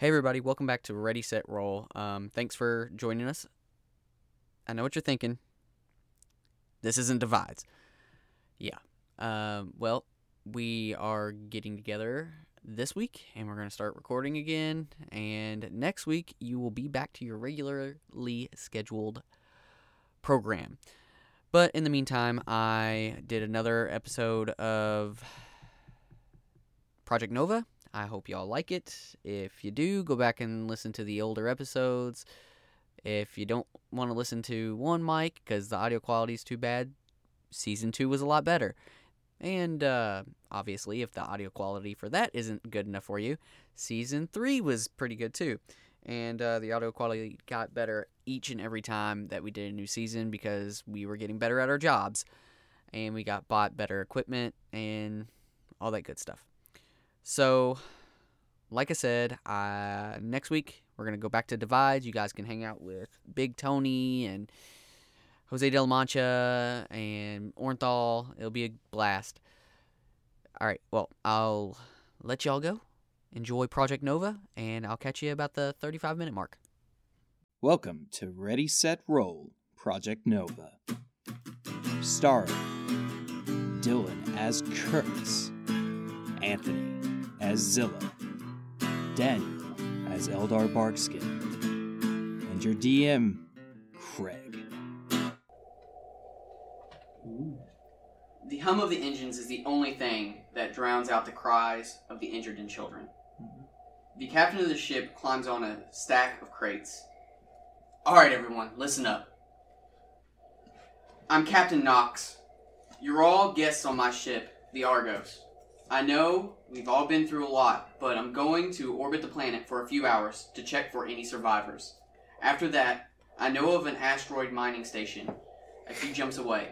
Hey, everybody, welcome back to Ready, Set, Roll. Um, thanks for joining us. I know what you're thinking. This isn't Divides. Yeah. Um, well, we are getting together this week and we're going to start recording again. And next week, you will be back to your regularly scheduled program. But in the meantime, I did another episode of Project Nova. I hope y'all like it. If you do, go back and listen to the older episodes. If you don't want to listen to one mic because the audio quality is too bad, season two was a lot better. And uh, obviously, if the audio quality for that isn't good enough for you, season three was pretty good too. And uh, the audio quality got better each and every time that we did a new season because we were getting better at our jobs. And we got bought better equipment and all that good stuff. So, like I said, uh, next week we're gonna go back to Divides. You guys can hang out with Big Tony and Jose Del Mancha and Ornthal. It'll be a blast. All right, well, I'll let y'all go. Enjoy Project Nova, and I'll catch you about the 35 minute mark. Welcome to Ready, Set, Roll Project Nova. Starring Dylan as Curtis, Anthony as Zilla, Daniel as Eldar Barkskin, and your DM, Craig. The hum of the engines is the only thing that drowns out the cries of the injured and children. The captain of the ship climbs on a stack of crates. Alright, everyone, listen up. I'm Captain Knox. You're all guests on my ship, the Argos. I know we've all been through a lot, but I'm going to orbit the planet for a few hours to check for any survivors. After that, I know of an asteroid mining station a few jumps away.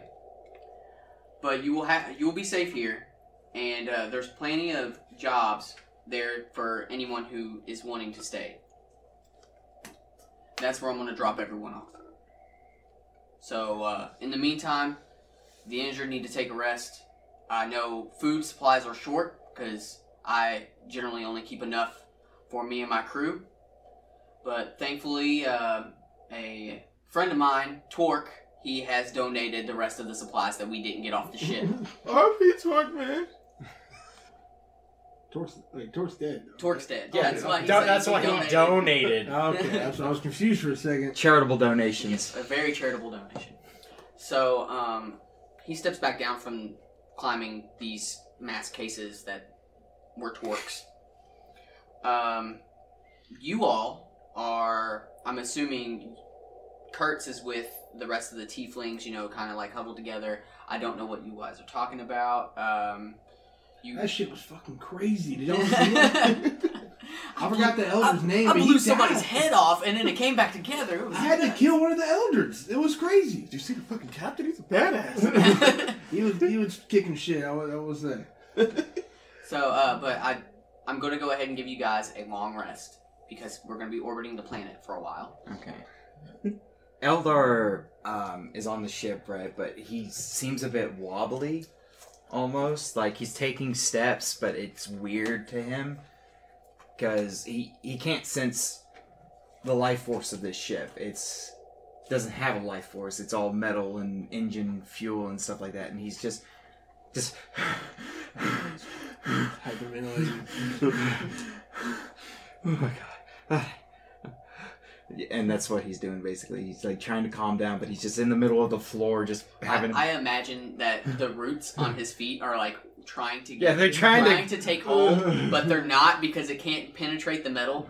But you will have you will be safe here, and uh, there's plenty of jobs there for anyone who is wanting to stay. That's where I'm going to drop everyone off. So uh, in the meantime, the injured need to take a rest. I know food supplies are short because I generally only keep enough for me and my crew. But thankfully, uh, a friend of mine, Torque, he has donated the rest of the supplies that we didn't get off the ship. RP Torque, man. Torque's, wait, Torque's dead. though. Torque's dead. Okay, Yeah, that's why he, okay. said that's why he donated. donated. Okay, that's, I was confused for a second. Charitable donations. Yes, a very charitable donation. So, um, he steps back down from climbing these mass cases that were Torques. Um, you all are, I'm assuming, Kurtz is with the rest of the tieflings, you know, kind of like huddled together. I don't know what you guys are talking about. Um, you. That shit was fucking crazy. Did y'all see it? I forgot the elder's name. I but he blew somebody's died. head off, and then it came back together. It I had to kill one of the elders. It was crazy. Did you see the fucking captain? He's a badass. He was he was kicking shit. I was, I was there. So, uh, but I, I'm going to go ahead and give you guys a long rest because we're going to be orbiting the planet for a while. Okay. Eldar um, is on the ship, right? But he seems a bit wobbly, almost like he's taking steps, but it's weird to him because he he can't sense the life force of this ship. It's doesn't have a life force. It's all metal and engine fuel and stuff like that, and he's just just. Hyperventilating. oh my god. And that's what he's doing basically. He's like trying to calm down, but he's just in the middle of the floor, just having. I, I imagine that the roots on his feet are like trying to get, Yeah, they're trying to- trying to take hold, but they're not because it can't penetrate the metal.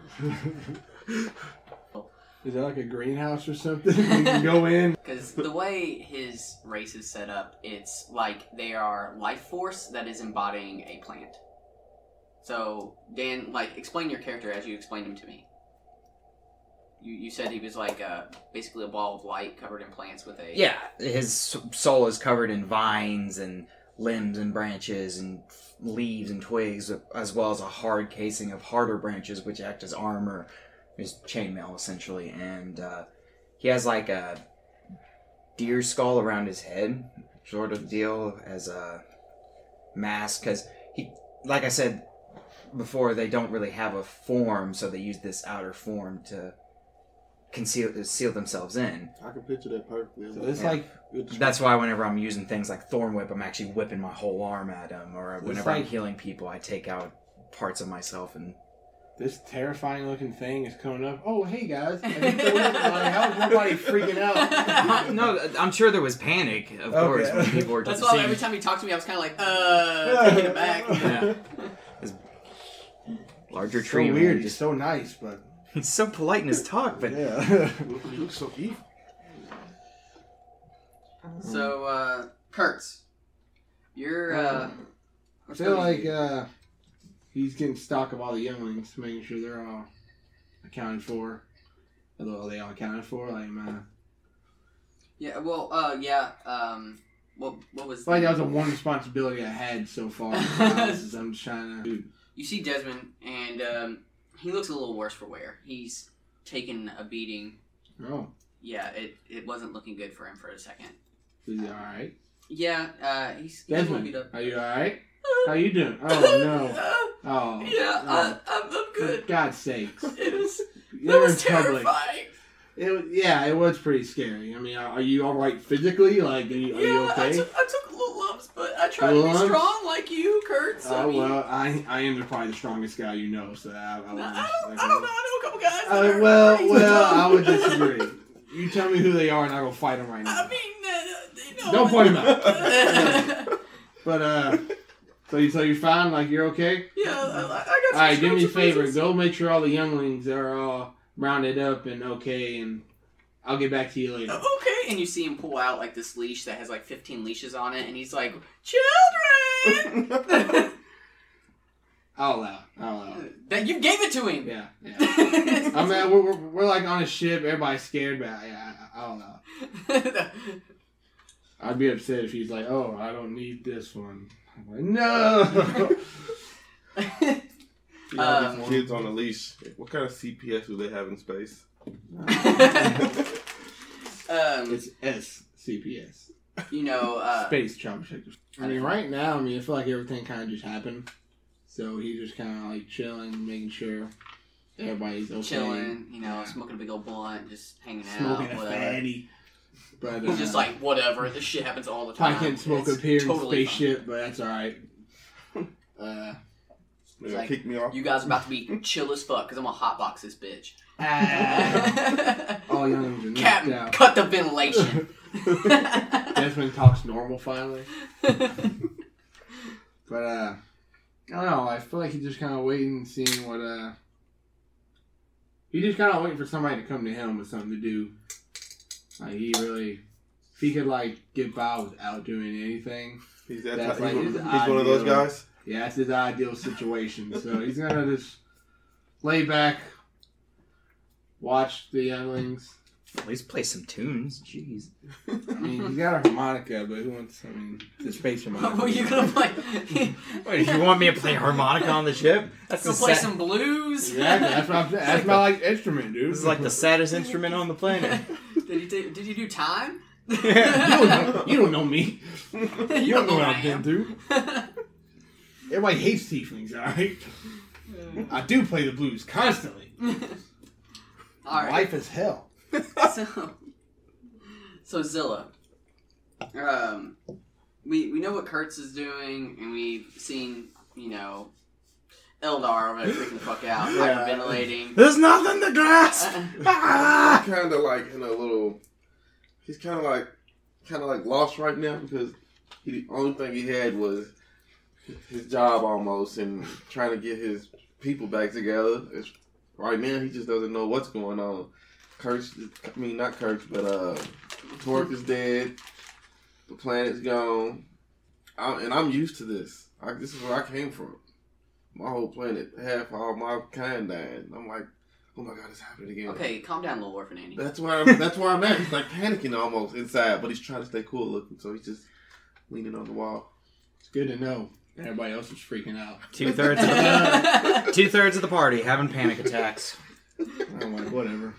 Is that like a greenhouse or something? you can go in. Because the way his race is set up, it's like they are life force that is embodying a plant. So Dan, like, explain your character as you explained him to me. You, you said he was like uh, basically a ball of light covered in plants with a yeah, his soul is covered in vines and limbs and branches and leaves and twigs, as well as a hard casing of harder branches, which act as armor, his chainmail essentially. And uh, he has like a deer skull around his head, sort of deal, as a mask. Because he, like I said, before they don't really have a form, so they use this outer form to conceal seal themselves in. I can picture that perfectly. So it's Yeah. like Good That's why whenever I'm using things like Thorn Whip, I'm actually whipping my whole arm at them, or It's whenever I'm healing people, I take out parts of myself and. this terrifying looking thing is coming up. Oh, hey guys! I just threw it. Like, how is nobody freaking out? no, I'm sure there was panic, of Okay. course, when people were That's why seeing. every time he talked to me, I was kind of like, uh, taking it back. Yeah. Larger tree. man, weird. He's Just, so nice, but he's so polite in his talk, but yeah. He looks so evil. So, uh, Kurtz, you're, uh, I feel like uh, he's getting stock of all the younglings, making sure they're all accounted for. Although are they all accounted for, like, man, yeah, well, uh, yeah, um, what, what was I feel like that was the one responsibility I had so far. in the house, is I'm just trying to. You see Desmond, and, um, he looks a little worse for wear. He's taken a beating. oh, Yeah, it, it wasn't looking good for him for a second. is he all right? Yeah, uh, he's, he's beat up. are you all right? How you doing? Oh no. Oh. yeah, oh. I, I'm, I'm For good. God's sakes. It was, it was in public. It, yeah, it was pretty scary. I mean, are, are you all right physically? Like, are you, are yeah, you I okay? took, I took little lumps, but I tried Little to be lumps? strong like you, Kurt. So I Oh mean, well, I I am probably the strongest guy you know, so I, I, I, don't, I don't know. I know a couple guys. Uh, well, well. I would disagree. You tell me who they are, and I will go fight them right now. I mean, uh, you know, Don't point them out. But uh, so you so you're fine, like you're okay. I, I got. All right, do me a favor. Go make sure all the younglings are all rounded up and okay, and I'll get back to you later. Okay, and you see him pull out like this leash that has like 15 leashes on it, and he's like, "Children!" I'll allow. it. I'll allow. it. that you gave it to him. Yeah, yeah. I mean, we're, we're, we're like on a ship. Everybody's scared, but yeah, I, I'll allow. it. I'd be upset if he's like, "Oh, I don't need this one." I'm like, no. You know, Um, kids on a leash. What kind of CPS do they have in space? um, it's SCPS. you know, uh, Space Troubleshooter. I mean, right now, I mean, I feel like everything kind of just happened. So he's just kind of like chilling, making sure everybody's okay. chilling, you know, smoking a big old blunt, just hanging smoking out, a whatever. fatty. But uh, just like, whatever, this shit happens all the time. I can't smoke It's up here in totally the spaceship, but that's all right. Uh, They're like- kick me off. You guys are about to be chill as fuck, because I'm gonna hotbox this bitch. ah, all young are knocked Captain, out. cut the ventilation. Desmond talks normal finally. But uh I don't know, I feel like he's just kinda waiting and seeing what uh He's just kinda waiting for somebody to come to him with something to do. Like he really if he could like get by without doing anything, He's, that That's type- like he's, his he's one of those guys. Yeah, that's his ideal situation. So he's gonna just lay back, watch the younglings. At least play some tunes. Jeez. I mean, he's got a harmonica, but who wants? I mean, the space harmonica. what are you gonna play? Wait, you want me to play harmonica on the ship? That's Go the play sa- some blues. Exactly. That's what I'm saying. That's my like instrument, dude. This is like the saddest instrument on the planet. did you do, did you do time? you don't know. You don't know me. you You don't know what I I've been through. Everybody hates tieflings, all right? I do play the blues constantly. All right. Life is hell. so, so Zilla, um, we we know what Kurtz is doing, and we've seen you know Eldar over there freaking the fuck out, Yeah. hyperventilating. There's nothing to grasp. Ah! kind of like in a little. He's kind of like, kind of like lost right now because he, the only thing he had was his job almost and trying to get his people back together. It's, right now, he just doesn't know what's going on. Kurtz, I mean not Kurtz, but uh, Torque is dead. The planet's gone, I, and I'm used to this. I, this is where I came from. My whole planet, half all my kind died. I'm like, oh my god, it's happening again. okay, calm down, little orphan Andy. That's where I'm, that's where I'm at. He's like panicking almost inside, but he's trying to stay cool looking, so he's just leaning on the wall. It's good to know. Everybody else is freaking out. Two thirds of the two thirds of the party having panic attacks. I'm like, whatever.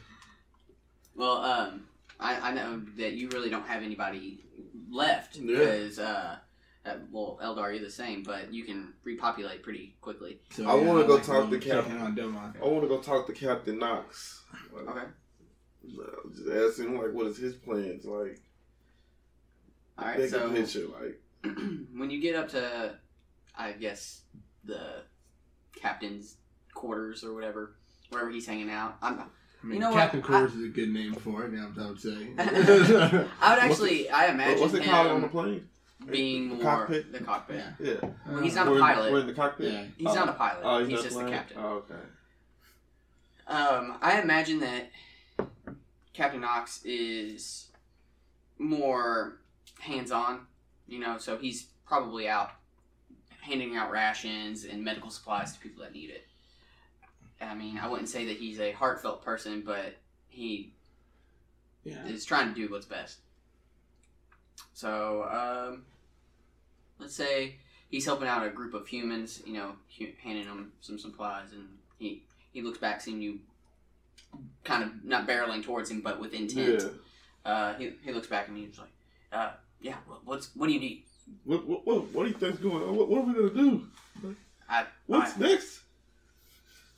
well, um, I, I know that you really don't have anybody left Yeah. because uh, Uh, well, Eldar, you're the same, but you can repopulate pretty quickly. So, I wanna go like talk to Cap- checking on Delmont. I want to go talk to Captain Knox. Like, Okay. uh, Just ask him like, what is his plans? Like, All right. So picture. Like, when you get up to, I guess the captain's quarters or whatever, wherever he's hanging out, I'm. I mean, You know what? Captain I- Quarters is a good name for it. I would say. I would actually, I imagine what's it him called on the plane? being The more cockpit? the cockpit. yeah. Yeah. Well, he's not a We're in- pilot. We're in the cockpit. Yeah. He's not a pilot. Oh, he's not just the captain. Oh, okay. Um, I imagine that Captain Knox is more hands-on, you know, so he's probably out handing out rations and medical supplies to people that need it. I mean, I wouldn't say that he's a heartfelt person, but he Yeah. is trying to do what's best. So, um, let's say he's helping out a group of humans, you know, handing them some supplies, and he he looks back, seeing you, kind of not barreling towards him, but with intent. Yeah. Uh, he, he looks back and he's like, uh, "Yeah, what's what do you need?" What, what, what, what do you think's going on? What, what are we gonna do? I What's I, next?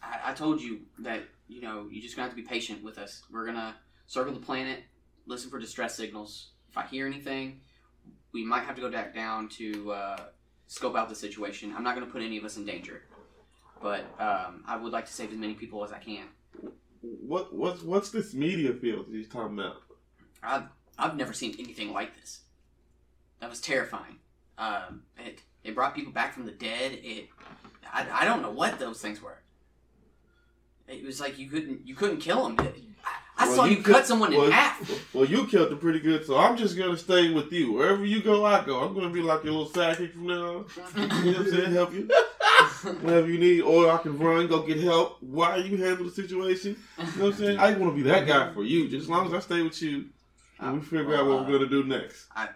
I, I told you that you know you just gonna have to be patient with us. We're gonna circle the planet, listen for distress signals. If I hear anything, we might have to go back down to uh, scope out the situation. I'm not gonna put any of us in danger, but um, I would like to save as many people as I can. What what's what's this media field that he's talking about? I've I've never seen anything like this. That was terrifying. Um, it it brought people back from the dead. It I, I don't know what those things were. It was like you couldn't you couldn't kill them. I, I Well, saw you you, could- cut someone in half. Well, you killed them pretty good, so I'm just gonna stay with you. Wherever you go, I go. I'm gonna be like your little sidekick from now on. You know what I'm saying? Help you whenever you need, or I can run, go get help while you handle the situation. You know what I'm saying? I want to be that guy for you. Just as long as I stay with you, and we figure out what we're gonna do next. I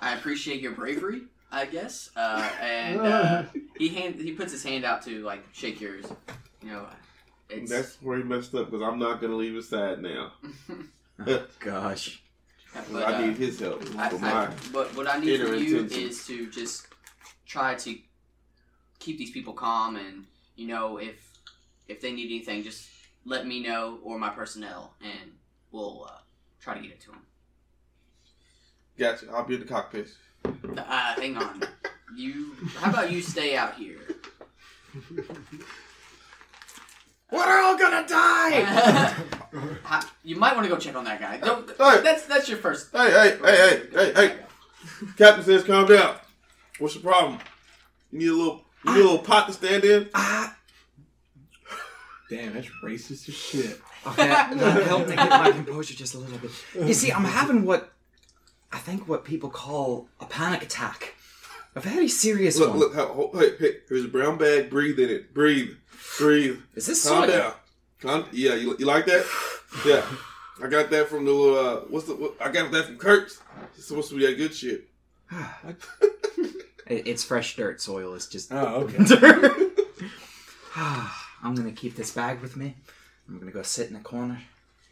appreciate your bravery, I guess. Uh, and uh, he hand he puts his hand out to like shake yours. You know, it's That's where he messed up because I'm not gonna leave his side now. Gosh. but, I uh, need his help I, I, my. but what I need inner from you intentions. is to just try to keep these people calm, and you know, if if they need anything, just let me know or my personnel, and we'll uh, try to get it to them. Gotcha. I'll be in the cockpit. Uh, hang on, you. How about you stay out here? We're all gonna die. Ha- you might want to go check on that guy. Don't, Hey. that's that's your first. Hey, hey, hey, hey, hey, hey. Captain says, "Calm down. What's the problem? You need a little, you need a little pot to stand in." Ah, Damn, that's racist as shit. okay, that helped to get my composure just a little bit. You see, I'm having what I think what people call a panic attack. A very serious Look, one. look, how, ho- hey, hey, here's a brown bag. Breathe in it. Breathe, breathe. Is this Calm soil? down. Calm. Yeah, you, you like that? Yeah, I got that from the little. Uh, what's the? What, I got that from Kurt's. It's supposed to be that good shit. It- It's fresh dirt. Soil is just Oh, okay. dirt. I'm gonna keep this bag with me. I'm gonna go sit in a corner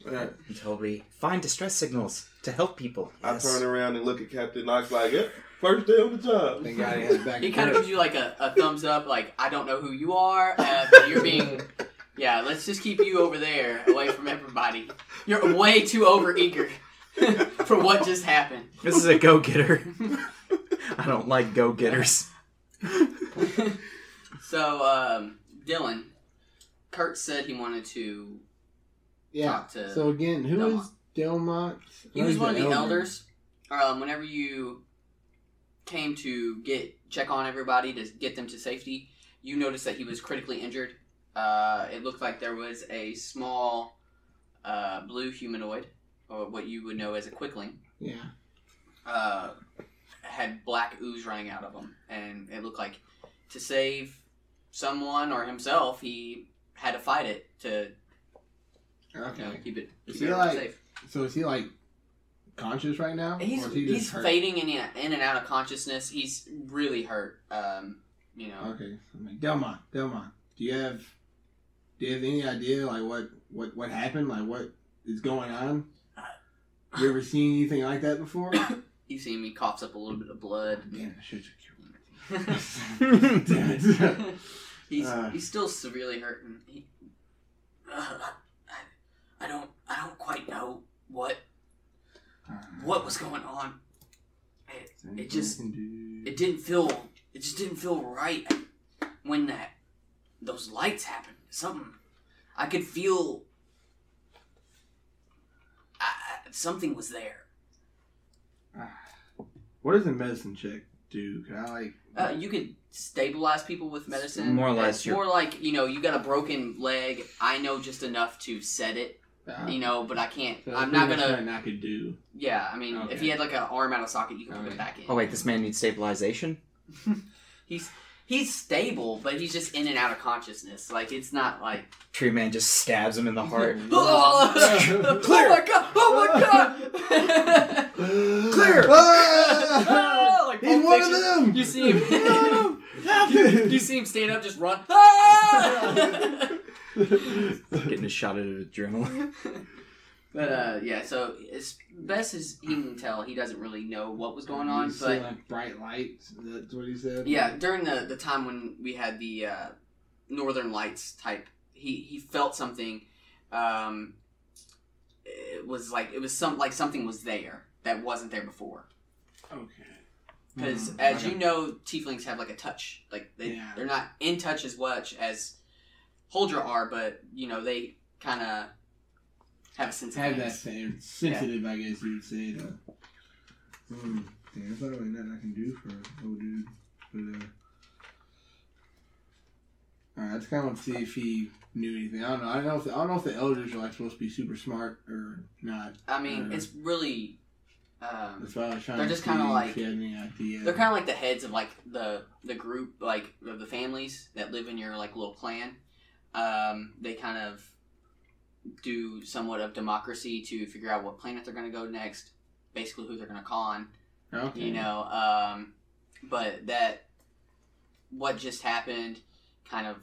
All right. until we find distress signals to help people. I Yes. turn around and look at Captain Knox like, "Yeah, first day on the job." Thank God he has back. He kind of gives you like a, a thumbs up, like I don't know who you are, uh, but you're being. Yeah, let's just keep you over there, away from everybody. You're way too over eager for what just happened. This is a go-getter. I don't like go-getters. So, um, Dylan, Kurt said he wanted to. Yeah. to So again, who Delmont. is Delmont? He was one of the elders. Um, whenever you came to get check on everybody to get them to safety, you noticed that he was critically injured. Uh, it looked like there was a small uh, blue humanoid, or what you would know as a quickling, Yeah. uh, had black ooze running out of him, and it looked like to save someone or himself, he had to fight it to you know, Okay. keep it, Is keep he like- safe. So is he like conscious right now? He's Or is he he's hurt? fading in and, in and out of consciousness. He's really hurt. Um, you know, Okay. I'm Delmont, Delmont, do you have do you have any idea like what what what happened? Like what is going on? You ever seen anything like that before? you see him. He coughs up a little bit of blood. Damn, I should have Damn it. he's Uh. he's still severely hurt. And he, uh, I, I don't I don't quite know what what was going on. It, it just it didn't feel it just didn't feel right when that those lights happened. Something I could feel. I, I- something was there. What does a medicine check do? Can I like? Uh, you could stabilize people with medicine. More or less It's you're- more like you know you got a broken leg. I know just enough to set it. Uh, You know, but I can't. so I'm not gonna. nothing I could do. Yeah, I mean, if he had like an arm out of socket, you can put Okay. it back in. Oh wait, this man needs stabilization. He's he's stable, but he's just in and out of consciousness. Like it's not like Tree man just stabs him in the heart. oh, oh my god! Oh my god! Clear. Ah! like He's Pulp one of them. You see him. No. you, you see him stand up, just run. Ah! Getting a shot of adrenaline. but uh, yeah, so as best as he can tell, he doesn't really know what was going on. You see, But like bright lights. That's what he said. yeah, during the the time when we had the uh, Northern Lights type, he he felt something. Um, it was like it was some like something was there that wasn't there before. Okay. Because Mhm. as Okay. you know, tieflings have like a touch. Like they Yeah. they're not in touch as much as Holdra are, but you know they kind of have a sense of have that same sensitive, I guess you would say. To, hmm. Damn, there's not really nothing I can do for old dude. But uh, all right, I just kind of want to see if he knew anything. I don't know. I don't know if I don't know if the elders are like supposed to be super smart or not. I mean, Uh, it's really. Um, That's why I was trying They're to just like- had any idea. they're kind of like the heads of like the the group, like of the families that live in your like little clan. Um, they kind of do somewhat of democracy to figure out what planet they're going to go next, basically who they're going to con. okay. you know um but that what just happened kind of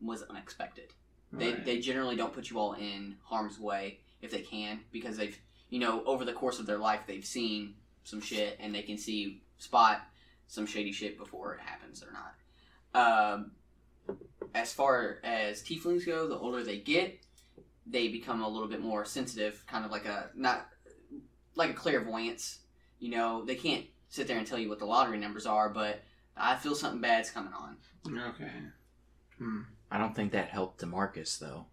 was unexpected they, Right. they generally don't put you all in harm's way if they can because they've you know over the course of their life they've seen some shit and they can see spot some shady shit before it happens or not um, as far as tieflings go the older they get they become a little bit more sensitive kind of like a not like a clairvoyance you know they can't sit there and tell you what the lottery numbers are but i feel something bad's coming on Okay. Hmm. I don't think that helped Demarcus though.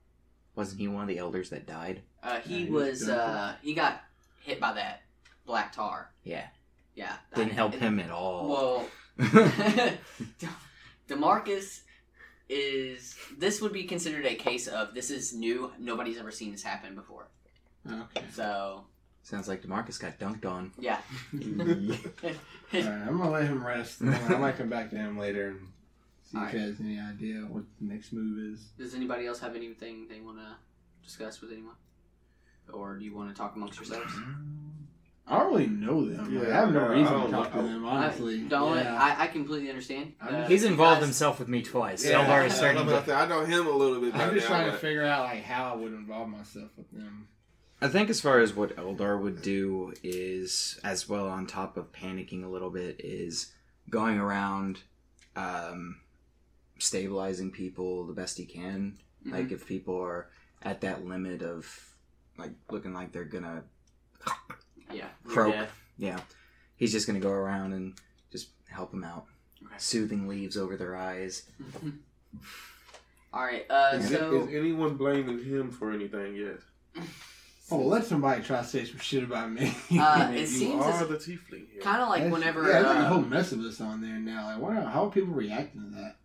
Wasn't he one of the elders that died? uh, he Yeah, he was was uh, he got hit by that black tar Yeah. yeah Didn't help it- him at all. well demarcus is this would be considered a case of this is new nobody's ever seen this happen before Okay. so Sounds like Demarcus got dunked on. yeah All right, I'm gonna let him rest. and I might come back to him later and see if Alright. he has any idea what the next move is. does anybody else have anything they want to discuss with anyone or do you want to talk amongst yourselves mm. I don't really know them. Like, Yeah, I have no I reason to talk to them, honestly. I, don't yeah. I, I completely understand. Uh, He's involved guys- himself with me twice. Yeah. Eldar is Yeah, starting I'm to about to say, I know him a little bit. I'm just now, trying to figure out like how I would involve myself with them. I think as far as what Eldar would do is, as well on top of panicking a little bit, is going around, um, stabilizing people the best he can. Mhm. Like if people are at that limit of, like looking like they're gonna, yeah, croak. yeah. yeah, he's just gonna go around and just help them out, Okay. soothing leaves over their eyes. All right. Uh, Is, so is anyone blaming him for anything yet? Oh, let somebody try to say some shit about me. Uh, you it seems are the tiefling. here. kind of like That's- whenever yeah, there's like a uh, whole mess of us on there now. Like, why, how are people reacting to that?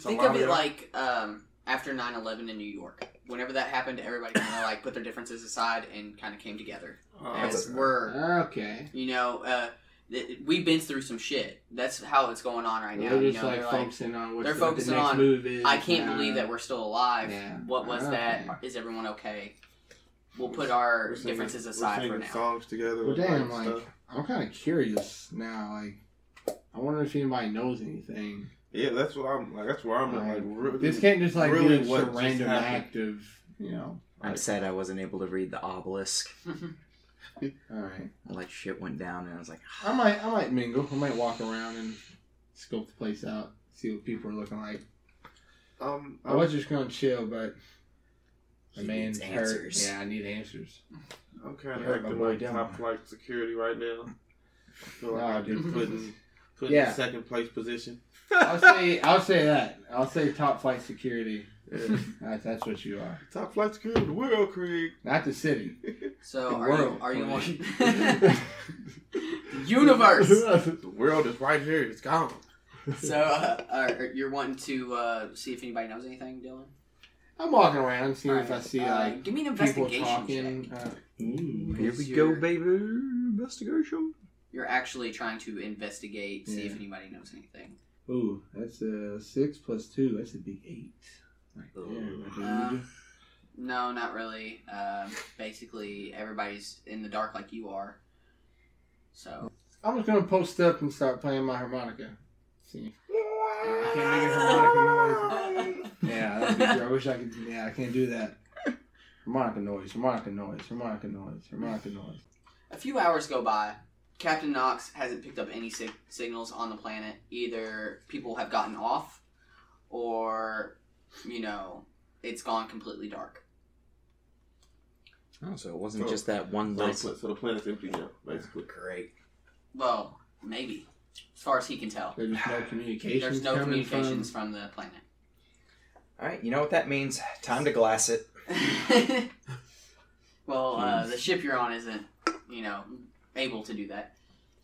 think of it like um, after 9-11 in New York. Whenever that happened, everybody kind of like put their differences aside and kind of came together. Oh, As okay. we're, Okay. you know, uh, th- we've been through some shit. That's how it's going on right now. they're You just know, like they're like, focusing on what they're the, focusing the next on, move is. I can't now. believe that we're still alive. Yeah. What was that? Okay. Is everyone okay? We'll put our We're singing- differences we're aside for now. songs together. Well, and damn, like, like stuff. I'm kind of curious now. Like, I wonder if anybody knows anything. Yeah, that's what I'm like. That's where I'm Like, like. Really, This can't just like really be what a random happened. act of you know. I'm Like, sad I wasn't able to read the obelisk. all right. Like shit went down, and I was like, I might I might mingle. I might walk around and scope the place out, see what people are looking like. Um, I was just gonna chill, but the He man's hurt. answers. Yeah, I need answers. I'm kind of heard my acting like Dylan. top flight security right now. I feel like Nah, I've been dude. put in, put Yeah. in second place position. I'll say I'll say that. I'll say top flight security. Yeah. That's, that's what you are. top flight security of the world, Craig. Not the city. So The are world, you are you on Craig. universe? The world is right here. It's gone. so uh, are, you're wanting to uh, see if anybody knows anything, Dylan? I'm walking around seeing if I see uh, like give me an people investigation talking. check. Uh, Ooh, here we go, baby. Investigation. You're actually trying to investigate, see if anybody knows anything. Ooh, that's a six plus two. That's a big eight. Right there. Uh, no, not really. Um, basically, everybody's in the dark like you are. So I'm just gonna post up and start playing my harmonica. See. I can't make a harmonica noise. Yeah, that'd be great. I wish I could. Yeah, I can't do that. Harmonica noise, harmonica noise, harmonica noise, harmonica noise. A few hours go by. Captain Knox hasn't picked up any sig- signals on the planet. Either people have gotten off, or, you know, it's gone completely dark. Oh, so it wasn't Oh. just that one So, nice. the pla- so the planet's empty now, basically. Great. Well, maybe. As far as he can tell. There's no communications. There's no coming communications from the planet. All right, you know what that means? Time to glass it. well, uh, the ship you're on isn't, you know, able to do that.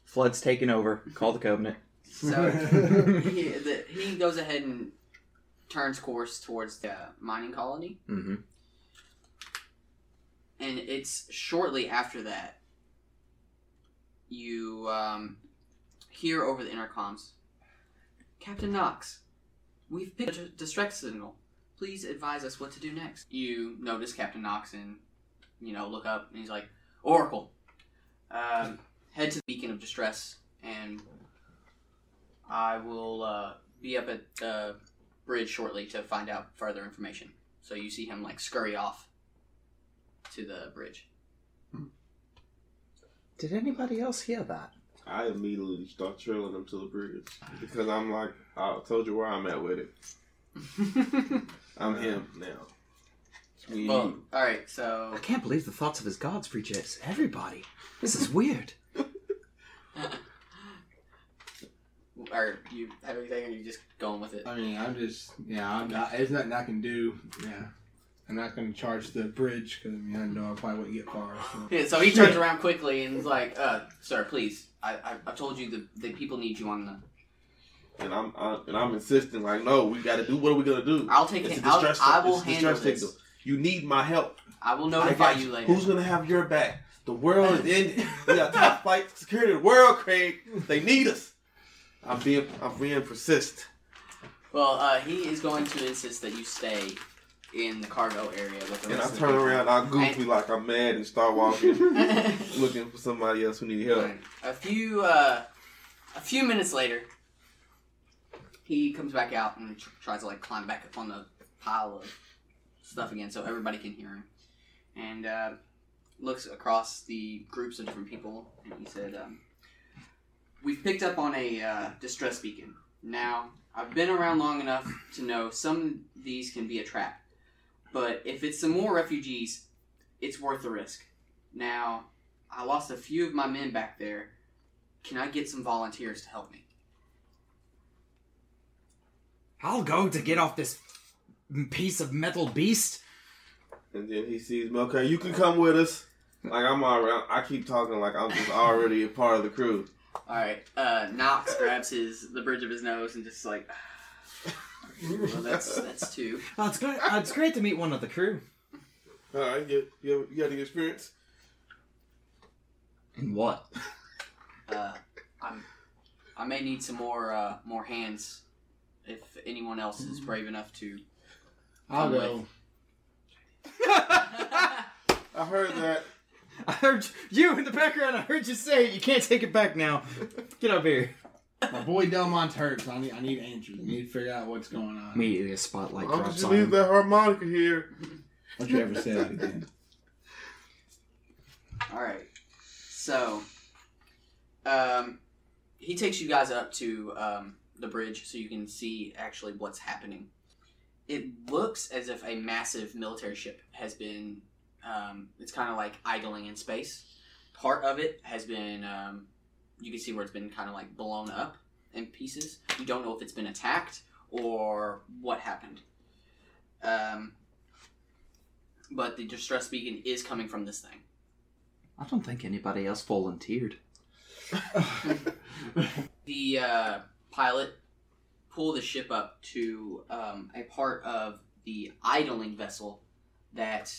Flood's taken over. Call the covenant. So he, the, he goes ahead and turns course towards the mining colony. Mm-hmm. and it's shortly after that you um, hear over the intercoms captain knox we've picked a distress signal please advise us what to do next you notice captain knox and you know look up and he's like oracle um, head to the beacon of distress and i will uh, be up at the bridge shortly to find out further information so you see him like scurry off to the bridge. Did anybody else hear that? I immediately start trailing them to the bridge because I'm like, I told you where I'm at with it. I'm him now. We well, all right. So I can't believe the thoughts of his gods reach us. Everybody. This is weird. are you have anything, or are you just going with it? I mean, I'm just yeah. I'm not, there's nothing I can do. Yeah, I'm not gonna charge the bridge because I mean I know I probably wouldn't get far. So. Yeah, so he turns around quickly and is like, uh, "Sir, please, I, I, I told you the, the people need you on the. and I'm, i and I'm insisting like, no, we got to do. What are we gonna do? I'll take It's it. a I'll, distress- I will it's a handle this. signal. You need my help. I will I notify got you later. Who's gonna have your back? The world is in. We got top flight security. of The world, Craig. They need us. I'm being, I'm being persist. Well, uh, he is going to insist that you stay in the cargo area with the And I turn around, I goofy like I'm mad and start walking, looking for somebody else who need help. A few uh, a few minutes later, he comes back out and tr- tries to like climb back up on the pile of stuff again, so everybody can hear him. And uh, looks across the groups of different people, and he said, um, "We've picked up on a uh, distress beacon. Now, I've been around long enough to know some of these can be a trap, but if it's some more refugees, it's worth the risk. Now." I lost a few of my men back there. Can I get some volunteers to help me? I'll go to get off this piece of metal beast. And then he sees me. Okay, you can come with us. Like I'm already. I keep talking like I'm just already a part of the crew. All right. Uh, Knox grabs his the bridge of his nose and just like, well, that's that's two. Oh, it's good. Uh, it's great to meet one of the crew. All right, you, you, you got any experience? And what? Uh, I'm I may need some more uh, more hands if anyone else is brave enough to. I'll go. I heard that. I heard you in the background. I heard you say it. You can't take it back now. Get up here. My boy Delmont's hurt, so I need I need answers. I need to figure out what's going on. Immediately, a spotlight I'm drops just on leave him. that harmonica here. Don't you ever say that again. All right. So, um, he takes you guys up to um, the bridge so you can see actually what's happening. It looks as if a massive military ship has been. Um, it's kind of like idling in space. Part of it has been. Um, you can see where it's been kind of like blown up in pieces. You don't know if it's been attacked or what happened. Um, but the distress beacon is coming from this thing. I don't think anybody else volunteered. the uh, pilot pull the ship up to um, a part of the idling vessel that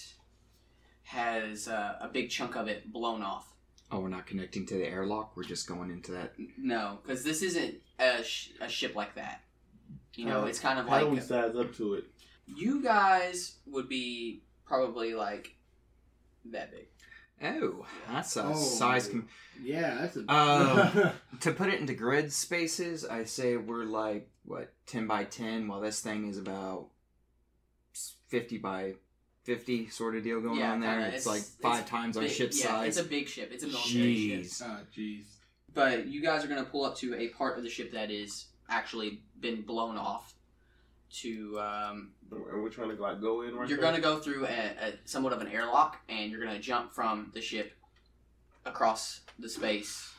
has uh, a big chunk of it blown off. Oh, we're not connecting to the airlock. We're just going into that. No, because this isn't a, sh- a ship like that. You know, Uh, it's kind of How do we size up to it? you guys would be probably like that big. Oh, that's a Oh. size. Com- Yeah, that's a. Um, to put it into grid spaces, I say we're like what ten by ten, while this thing is about fifty by fifty, sort of deal going Yeah, on there. kinda. It's, It's- like five it's times our ship yeah, size. it's a big ship. It's a military ship. Jeez. oh, jeez. But you guys are going to pull up to a part of the ship that is actually been blown off. To um, And we're trying to like go in right you're going to go through a, a somewhat of an airlock, and you're going to jump from the ship across the space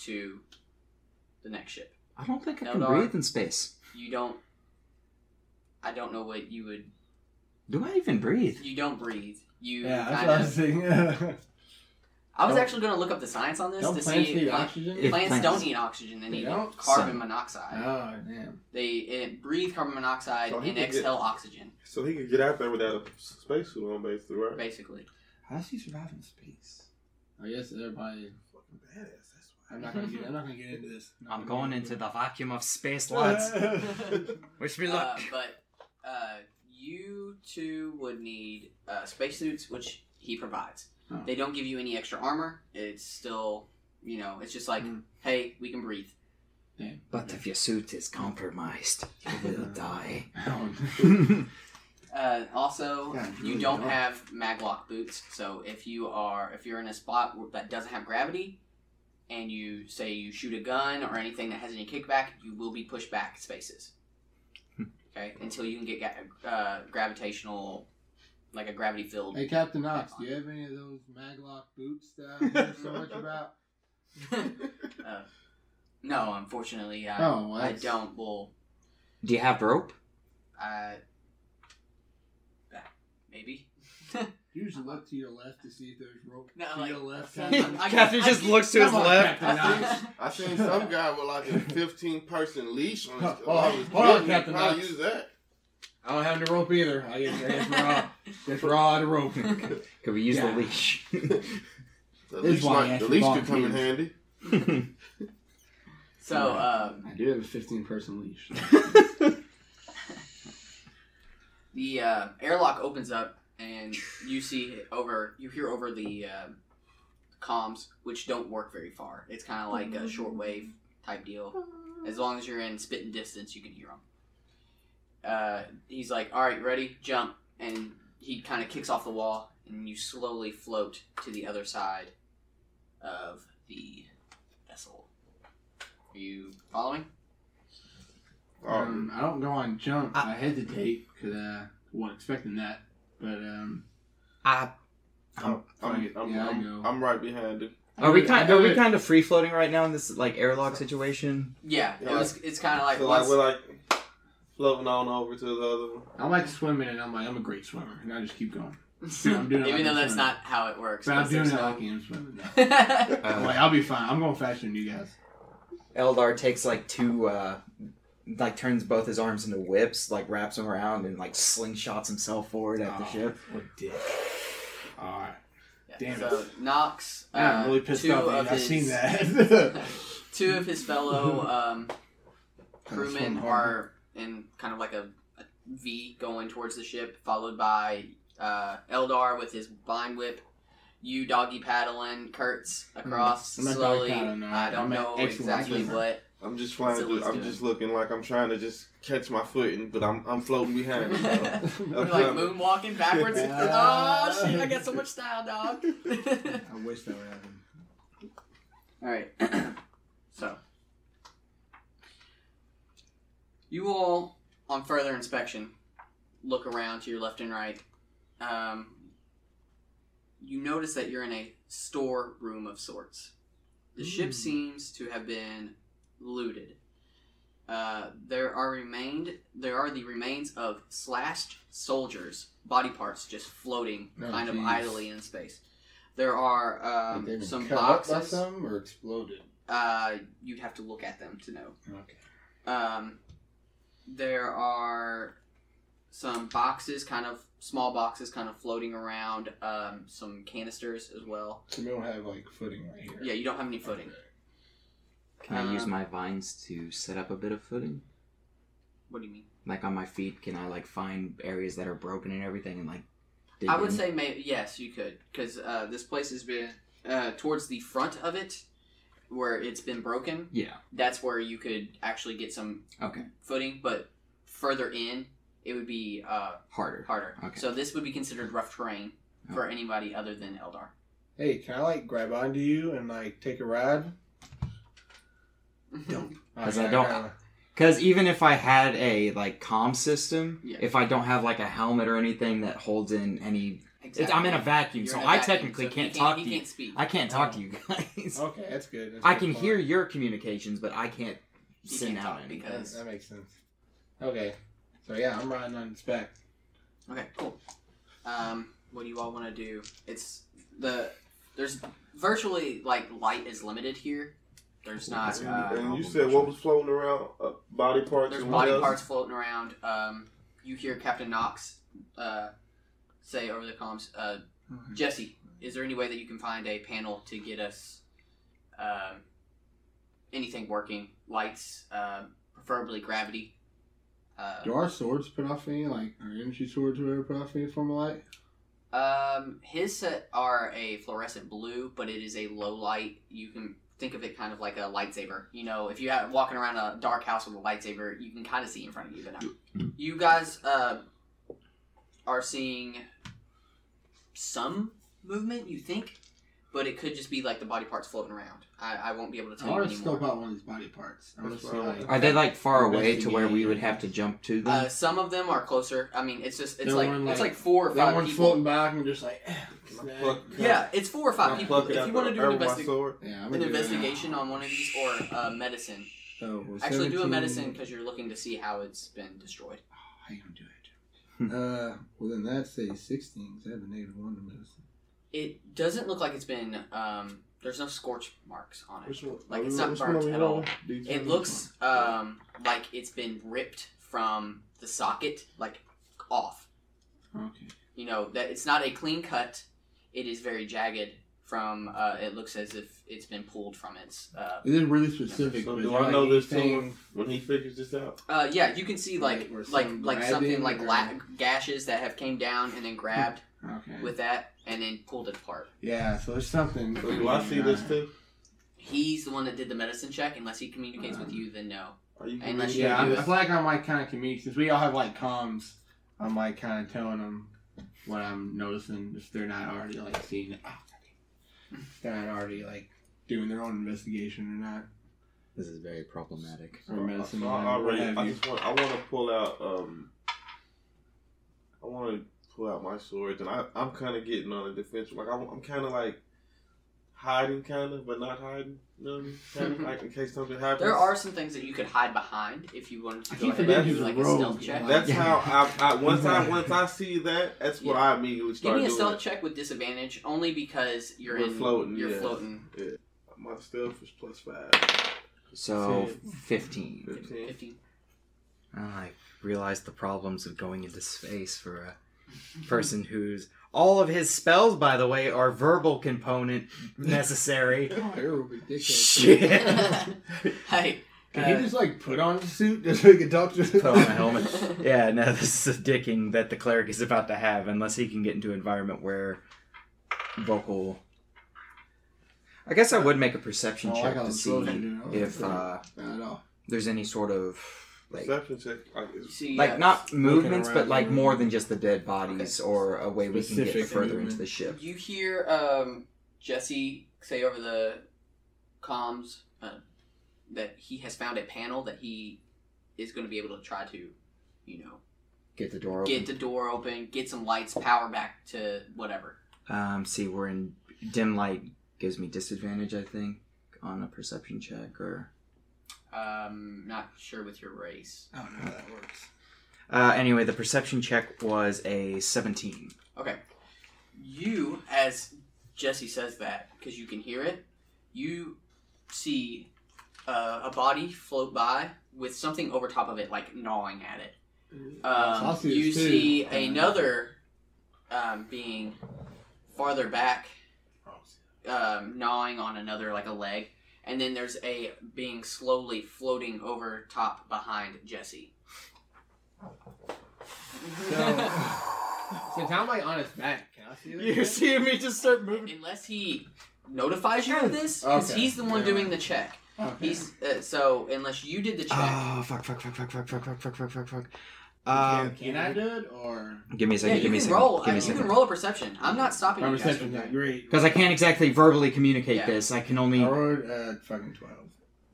to the next ship. I don't think I No, can breathe in space. You don't. I don't know what you would. Do I even breathe? You don't breathe. You Yeah, that's kind what I was of. thinking. I was Don't- actually going to look up the science on this Don't to plants see. need like, oxygen? If plants, plants- don't need oxygen; they They need don't? carbon Sun. monoxide. Oh, damn. They it, breathe carbon monoxide So he and could get- exhale oxygen, So he could get out there without a spacesuit on, basically, right? basically. How does he survive in space? I guess everybody. Fucking badass. That's. I'm not gonna get. I'm not gonna get into this. I'm I'm gonna going into the vacuum of space, lads. Wish me Uh, luck. but uh, you two would need uh, spacesuits, which he provides. Oh. They don't give you any extra armor. It's still, you know, it's just like, Mm. hey, we can breathe. But if your suit is compromised, you will die. Uh, also, Yeah, you don't don't. have maglock boots, so if you are if you're in a spot that doesn't have gravity, and you say you shoot a gun or anything that has any kickback, you will be pushed back spaces. okay, until you can get uh, gravitational, like a gravity field. Hey, Captain Knox, do you have any of those maglock boots that I hear so much about? uh, no, unfortunately, I, Oh, well, I don't. Well, Do you have rope? I maybe. Usually look to your left to see if there's rope. No, to like- your left. I- Captain. I- Catherine I just get- looks to his on, left. Captain Knox. I seen some guy with like a 15 person leash on his. Hold on on, his hold on. Captain Probably Knox. use that. I don't have the rope either. I get it's raw. It's raw the rope. Could we use Yeah. the leash? The leash, why might, the leash could come in handy. so, um, I do have a 15 person leash. the uh, airlock opens up and you see over you hear over the uh, comms which don't work very far it's kind of like a shortwave type deal as long as you're in spitting distance you can hear them uh, he's like all right ready jump and he kind of kicks off the wall and you slowly float to the other side of the vessel are you following Um, I don't go on jump. I, hesitate because I wasn't expecting that. But um, I, I'm, I'm, Fuck it. I'm, Yeah, I I'm, go. I'm right behind him. I are we do it- I kind? do Are we kind of free floating right now in this like airlock situation? yeah, it was, it's kind of like, so like once- we're like floating on over to the other one. I like swimming, and I'm like I'm a great swimmer, and I just keep going. I'm doing it even like though I'm that's swimming. not how it works. But I'm doing there's it no- like I'm swimming. Though. I'm like I'll be fine. I'm going faster than you guys. Eldar takes like two, uh, like turns both his arms into whips, like wraps them around and like slingshots himself forward at the Oh, ship. What dick? All right. Damn so Knox, uh, I'm really pissed two off. of that I've his, seen that. two of his fellow um, Kinda swim crewmen hard. are in kind of like a, a V going towards the ship, followed by uh, Eldar with his vine whip. You doggy paddling, Kurtz across I'm not slowly. doggy paddling, no. I don't I'm an know excellent exactly swimmer. what. I'm just flying. So Through, let's I'm do it. just looking like I'm trying to just catch my footing, but I'm I'm floating behind. him, so. You're like moonwalking backwards. Oh shit! I got so much style, dog. I wish that would happen. All right. so You all, on further inspection, look around to your left and right. Um, you notice that you're in a storeroom of sorts. The ship seems to have been looted. Uh, there are remained there are the remains of slashed soldiers, body parts just floating Oh, kind of idly in space. There are Like um, been some cut up by boxes. some or exploded. Uh, you'd have to look at them to know. Okay. Um, there are some boxes, kind of small boxes, kind of floating around. Um, some canisters as well. So we don't have like footing right here. Yeah, you don't have any footing. Can I use Um, my vines to set up a bit of footing? What do you mean? Like on my feet, can I like find areas that are broken and everything and like dig I would in? say maybe yes, you could, because uh, this place has been uh, towards the front of it, where it's been broken. Yeah. That's where you could actually get some Okay. footing, but further in, it would be uh, Harder. harder. Okay. So this would be considered rough terrain for anybody other than Eldar. Hey, can I like grab onto you and like take a ride? Don't. Because I don't- Because even if I had a like comm system, Yeah. if I don't have like a helmet or anything that holds in any, it's, I'm in a vacuum, You're so in a I vacuum, technically so he can't talk he to you. can't speak. I can't talk to you guys. Okay, that's good. That's I good can fun. hear your communications, but I can't He send can't out talk any. Because that makes sense. Okay, so yeah, I'm riding on inspect. Okay, cool. Um, what do you all want to do? It's the there's virtually like light is limited here. There's not. And, Uh, and you said what was floating around? Uh, body parts. there's and what body else? parts floating around. Um, you hear Captain Knox uh, say over the comms, uh, Jesse, is there any way that you can find a panel to get us um anything working? Lights, uh, preferably gravity. Uh, Do our swords put off any like our energy swords or whatever put off any form of light? Um, his set are a fluorescent blue, but it is a low light. You can think of it kind of like a lightsaber. You know, if you're walking around a dark house with a lightsaber, you can kind of see in front of you. But no. you guys uh, are seeing some movement. You think, but it could just be like the body parts floating around. I, I won't be able to I tell you want to anymore. scope out one of these body parts. I want That's to see what I like. Are they like far away to where we would have to jump to them? Uh, some of them are closer. I mean, it's just it's There like, weren't, it's like- like four or That five one's people. floating back and just like. eh, snag. pluck- can I- Yeah, it's four or five people. If you want to do an herb with my investigation. Yeah, I'm an do that. investigation on one of these or uh, medicine. So, Actually, do a medicine because you're looking to see how it's been destroyed. How you gonna do it? Uh, well then that's a 16. 'cause I have a negative one to medicine. It doesn't look like it's been. Um, there's no scorch marks on it. Which one? Like, it's not which one burnt we at all. rolling? These It ones? looks um, like it's been ripped from the socket, like off. Okay. You know that it's not a clean cut. It is very jagged. From uh, it looks as if it's been pulled from its. Uh, It is really specific. So but do is I there, know this too anything- when he figures this out? uh, yeah, you can see like Like, or like some like something grabbing like or- la- gashes that have came down and then grabbed Okay. with that and then pulled it apart. yeah, so there's something. So do I see this too? He's the one that did the medicine check. Unless he communicates with you, then no. Are you Unless you Yeah, me I, do I feel like I'm like kind of communicating since we all have like comms. I'm like kind of telling them what I'm noticing if they're not already like seeing it. They're not already like doing their own investigation or not. this is very problematic. Or medicine. So or I, already, I just want. I want to pull out. Um, I want to pull out my swords, and I, I'm kind of getting on the defensive. Like I'm, I'm kind of like hiding, kind of, but not hiding. You know what I mean? Kind of like in case something happens. There are some things that you could hide behind if you wanted to I go keep ahead and do he's a like a rogue, stealth check. That's Yeah. how I, I once I once I see that, that's what Yeah. I immediately Give start me a doing. stealth check with disadvantage, only because you're We're in floating, You're yeah. floating. My stealth is plus five. So Fif- fifteen. Fifteen. Fifteen. Oh, I realized the problems of going into space for a person who's all of his spells, by the way, are verbal component necessary. Oh, you're ridiculous. Shit. hey. Can uh, he just like put on a suit just so he can talk to Put on a helmet. Yeah, no, this is a dicking that the cleric is about to have, unless he can get into an environment where vocal. I guess I would make a perception Oh, check to see clothes you're doing. If uh, Not at all. there's any sort of like Perception check. Like, see, like not movements, but like the more than just the dead bodies, or a way we can get further movement. into the ship. You hear um, Jesse say over the comms uh, that he has found a panel that he is going to be able to try to, you know, Get the door open. get the door open, get some lights, power back to whatever. Um, see, we're in dim light. Gives me disadvantage, I think, on a perception check. Or Um, not sure with your race. I don't know how that works. uh, anyway, the perception check was a seventeen. Okay. You, as Jesse says that, because you can hear it, you see uh, a body float by with something over top of it, like gnawing at it. Um, you too. see another um, being farther back, um, gnawing on another, like a leg. And then there's a being slowly floating over top behind Jesse. So, since I'm like on his back, can I see this? see me just start moving. Unless he notifies you of this, because Okay. he's the one Yeah. doing the check. Okay. He's uh, so unless you did the check. Oh fuck! Fuck! Fuck! Fuck! Fuck! Fuck! Fuck! Fuck! Fuck! Fuck! Fuck! can, Um, can I do it or give me a second. you give me a second. roll. Give me a mean, you second. can roll a perception. I'm not stopping my you guys reception's from not great? Because I can't exactly verbally communicate Yeah. this. I can I only. rolled uh, fucking twelve.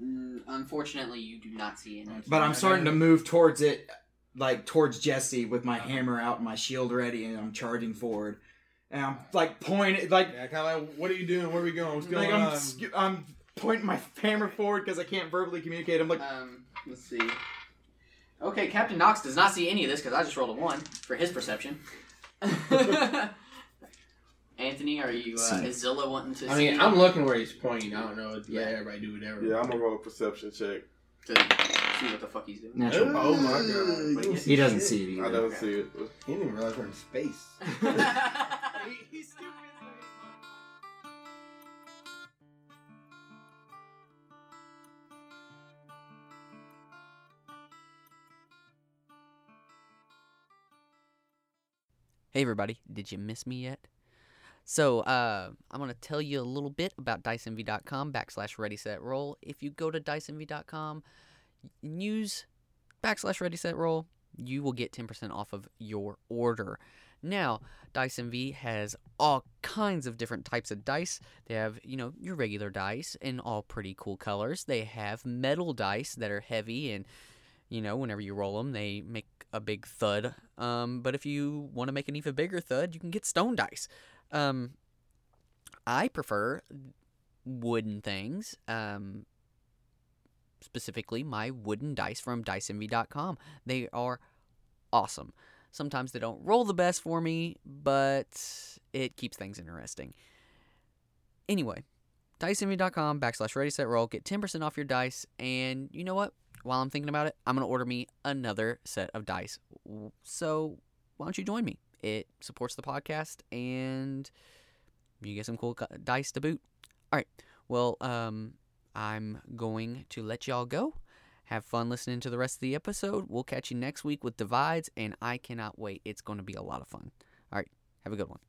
Mm, Unfortunately, you do not see any. But I'm starting to move towards it, like towards Jesse with my hammer out and my shield ready, and I'm charging forward. And I'm like pointing, like, Yeah, kind of like, what are you doing? Where are we going? What's going like I'm, on? sc- I'm pointing my hammer forward because I can't verbally communicate. I'm like, Um, let's see. Okay, Captain Knox does not see any of this because I just rolled a one for his perception. Anthony, are you? Uh, is Zilla wanting to? I see mean, I'm looking where he's pointing. I don't know. Let Yeah. everybody do whatever. Yeah, I'm gonna roll a perception check. to see what the fuck he's doing. natural. Oh my god. He doesn't see it I don't see it. He didn't even realize we're in space. Hey everybody, did you miss me yet? So, uh, I'm going to tell you a little bit about DiceEnvy.com backslash ready set roll. If you go to DiceEnvy.com and use backslash ready set roll, you will get 10% off of your order. Now, Dice Envy has all kinds of different types of dice. They have, you know, your regular dice in all pretty cool colors. They have metal dice that are heavy and, you know, whenever you roll them, they make a big thud. Um, but if you want to make an even bigger thud, you can get stone dice. Um, I prefer wooden things. Um, specifically, my wooden dice from DiceEnvy.com. They are awesome. Sometimes they don't roll the best for me, but it keeps things interesting. Anyway, DiceEnvy.com backslash ready set roll. Get 10% off your dice. And you know what? While I'm thinking about it, I'm going to order me another set of dice. So why don't you join me? It supports the podcast and you get some cool dice to boot. All right. Well, um, I'm going to let y'all go. Have fun listening to the rest of the episode. We'll catch you next week with Divides, and I cannot wait. It's going to be a lot of fun. All right. Have a good one.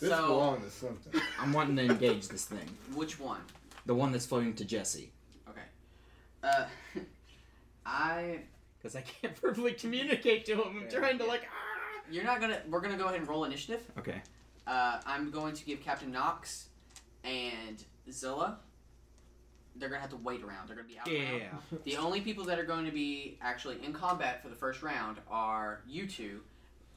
This So- belongs to something. I'm wanting to engage this thing. Which one? The one that's floating to Jesse. Okay. Uh, I. Because I can't verbally communicate to him. I'm trying to, like, ah. You're not gonna. We're gonna go ahead and roll initiative. Okay. Uh, I'm going to give Captain Knox and Zilla. They're gonna have to wait around. They're gonna be out. around. Yeah. The only people that are going to be actually in combat for the first round are you two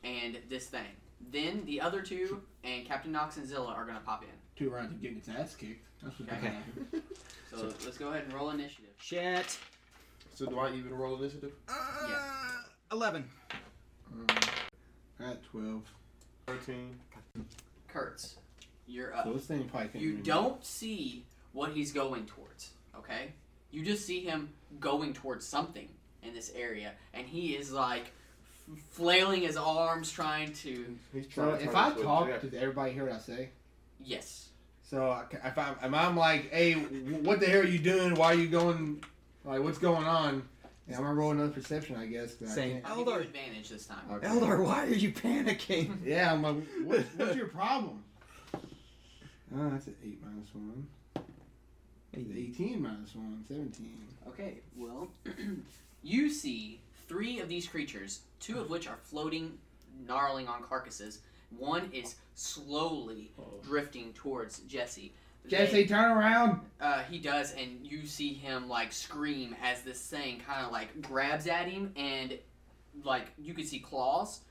and this thing. Then the other two and Captain Knox and Zilla are going to pop in. Two rounds of getting its ass kicked. That's what Okay. okay. So, let's go ahead and roll initiative. Shit. So do I even roll initiative? Uh, 11. Um, at 12. Thirteen. Kurtz, you're up. So this thing probably can't You even- don't see what he's going towards, okay? You just see him going towards something in this area, and he is like f- flailing his arms, trying to. He's So trying to if I talk, jet. does everybody hear what I say? Yes. So I- if I'm, if I'm like, hey, what the hell are you doing? Why are you going? Like, what's going on? And I'm gonna roll another perception, I guess. but Same. I'll give you Eldar. advantage this time. Okay. Eldar, why are you panicking? Yeah, I'm like, what, what's your problem? Oh, that's an 8 minus 1. 18 minus 1, 17. Okay, well, you see three of these creatures, two of which are floating, gnarling on carcasses. One is slowly drifting towards Jesse. Jesse, turn around. Uh, he does, and you see him like scream as this thing kind of like grabs at him, and like you can see claws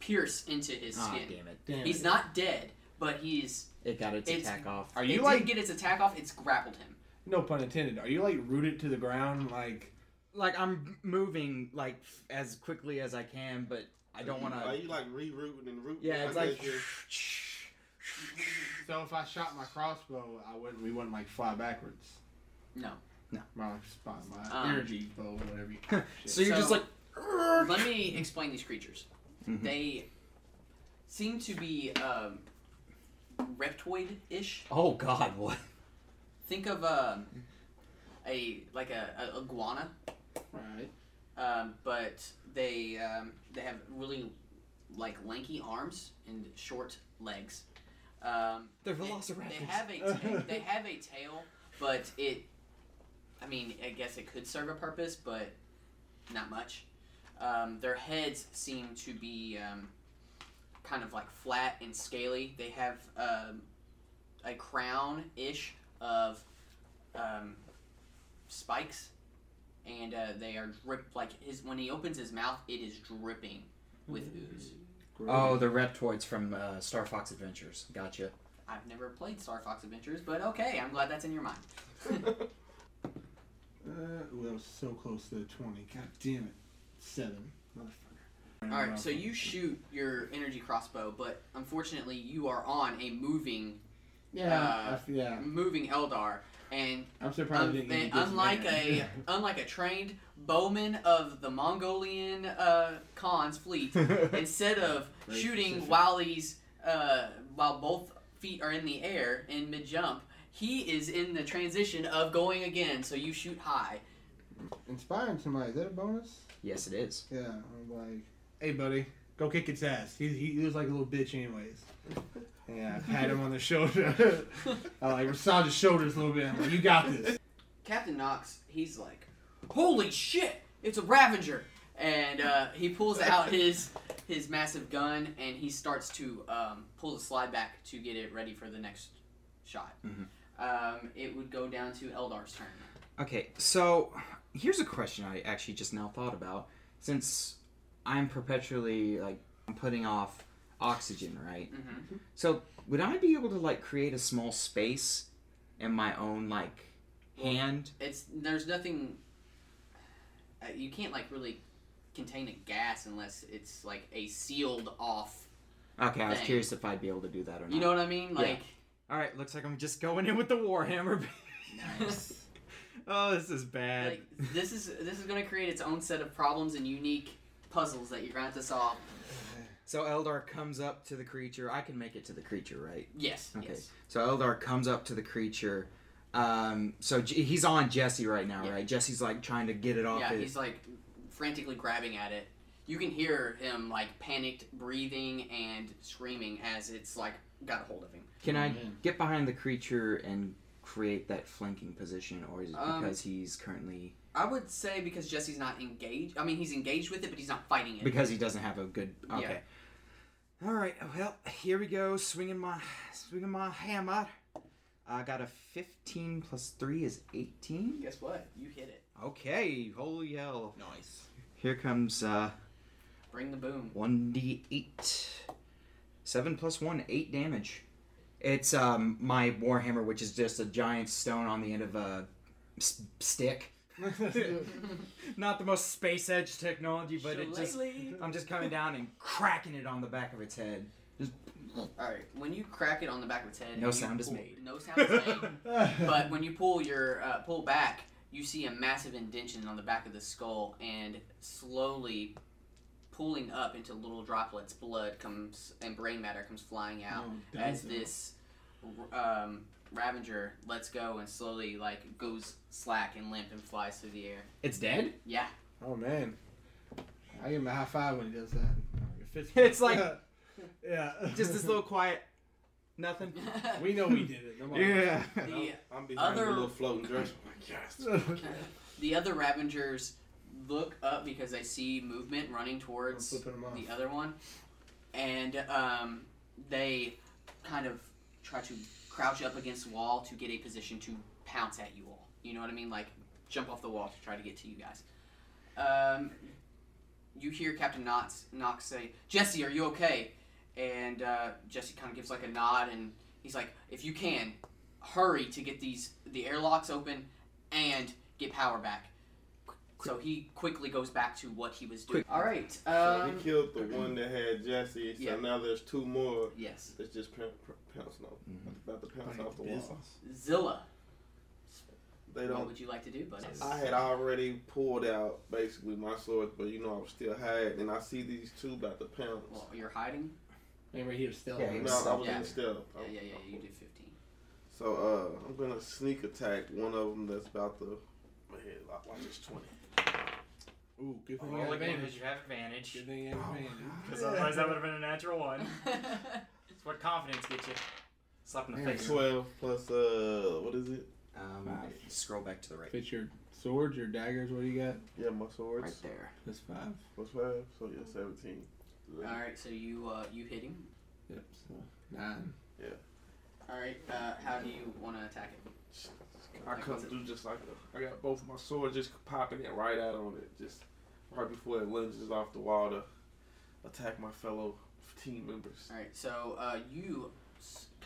pierce into his Ah, skin. damn it! Damn He's it. not dead, but he's. It got its It's- attack off. Are It you didn't like get its attack off? It's grappled him. no pun intended? Are you like rooted to the ground? Like Like I'm moving like as quickly as I can, but I don't want to. Are to. you like rerouting and rooting? Yeah, it's like. so, if I shot my crossbow, I wouldn't. We wouldn't like fly backwards. No, no. My spot, my Um, energy bow, whatever you call it. So you're just So- like. Let me explain these creatures. Mhm. They seem to be um, reptoid-ish. Oh God! What? Think of um, a like a, a iguana, right. Um, but they um, they have really like lanky arms and short legs. Um, They're they- velociraptors. They have a ta- they have a tail, but it. I mean, I guess it could serve a purpose, but not much. Um, their heads seem to be um, kind of like flat and scaly. They have um, a crown ish of um, spikes, and uh, they are drip like his when he opens his mouth, it is dripping with ooze. Oh, the reptoids from uh, Star Fox Adventures. Gotcha. I've never played Star Fox Adventures, but okay, I'm glad that's in your mind. Uh, ooh, that was so close to the 20. God damn it. Seven. Motherfucker. All right, so you shoot your energy crossbow, but unfortunately, you are on a moving, Yeah. uh, I f- yeah. moving Eldar, and I'm surprised um, I and unlike man. a unlike a trained bowman of the Mongolian uh, Khan's fleet, instead of Very shooting specific. while he's uh, while both feet are in the air in mid jump, he is in the transition of going again. So you shoot high. Inspiring somebody, is that a bonus? Yes, it is. Yeah. I'm like, hey, buddy, go kick its ass. He, he, he was like a little bitch, anyways. Yeah, I pat him on the shoulder. I like massage his shoulders a little bit. I'm like, you got this. Captain Knox, he's like, "Holy shit, it's a Ravager!" And uh, he pulls out his his massive gun and he starts to um, pull the slide back to get it ready for the next shot. Mhm. Um, it would go down to Eldar's turn. Okay, so here's a question I actually just now thought about. Since I'm perpetually like putting off oxygen, right? Mm-hmm. So would I be able to like create a small space in my own like hand? It's there's nothing. Uh, you can't like really contain a gas unless it's like a sealed off. Okay, I was curious if I'd be able to do that or not. You know what I mean? Yeah. Like, All right, looks like I'm just going in with the warhammer. Nice. oh, this is bad. like this is this is gonna create its own set of problems and unique puzzles that you're gonna have to solve. So Eldar comes up to the creature. I can make it to the creature, right? Yes. Okay. Yes. So Eldar comes up to the creature. Um, so J- he's on Jesse right now, Yeah. right? Jesse's like trying to get it off. Yeah, his... he's like frantically grabbing at it. You can hear him like panicked breathing and screaming as it's like got a hold of him. Can Oh, I man. get behind the creature and create that flanking position, or is it Um, because he's currently I would say because Jesse's not engaged. I mean, he's engaged with it, but he's not fighting it. because he doesn't have a good? Yeah. All right. Well, here we go. Swinging my swinging my hammer. I got a 15 plus 3 is 18. Guess what? You hit it. Okay, holy hell. Nice. Here comes uh, Bring the boom. 1d8. 7 plus 1, 8 damage. It's um my warhammer, which is just a giant stone on the end of a s- stick. Not the most space edge technology, but it just I'm just coming down and cracking it on the back of its head. All right. When you crack it on the back of its head, No and you sound is pull- made. No sound is made. but when you pull your uh, pull back, you see a massive indention on the back of the skull, and slowly pulling up into little droplets, blood comes and brain matter comes flying out Oh, as does it? this um, Ravager lets go and slowly like goes slack and limp and flies through the air. It's dead? Yeah. Oh man, I give him a high five when he does that. It It's like- yeah, Just this little quiet nothing. We know we did it. Come on. Yeah. the I'm behind Other- the little floating dress. I'm like, yes. the other Ravengers look up because they see movement running towards I'm flipping 'em off. the other one, and um, they kind of try to crouch up against the wall to get a position to pounce at you all. You know what I mean? Like jump off the wall to try to get to you guys. Um, you hear Captain Knox, Knox say, "Jesse, are you okay?" And uh, Jesse kind of gives like a nod, and he's like, "If you can, hurry to get these the airlocks open and get power back." So he quickly goes back to what he was doing. All right. So Um, he killed the one that had Jesse. So yeah. now there's two more. yes. It's just pounce, pounce no, Mhm. About to pounce off the wall. business. Zilla, They don't. What would you like to do, buddy? I had already pulled out basically my sword, but you know I was still hiding, and I see these two about to pounce. Well, you're hiding. Remember, he was still. Yeah, he no, was I was yeah. in stealth. Yeah, yeah, yeah. You did 15. So uh, I'm gonna sneak attack one of them that's about to. My head lock. Watch this twenty. Ooh, good thing you Roll had again advantage. you have advantage. Good thing you had Oh, advantage. Because otherwise that would have been a natural one. It's what confidence gets you. Slap in the face. Twelve plus uh, what is it? Um, scroll back to the right. Fit your swords, your daggers, what do you got? Yeah, my swords. right there. Plus five. Plus five, so yeah, seventeen. All right. So you uh, you hit him. Yep. So nine. All right. Uh, how do you want to attack it? I Like, come what's through just like a, I got both my swords just popping it right out on it, just right before it lunges off the wall to attack my fellow team members. All right. So uh, you s-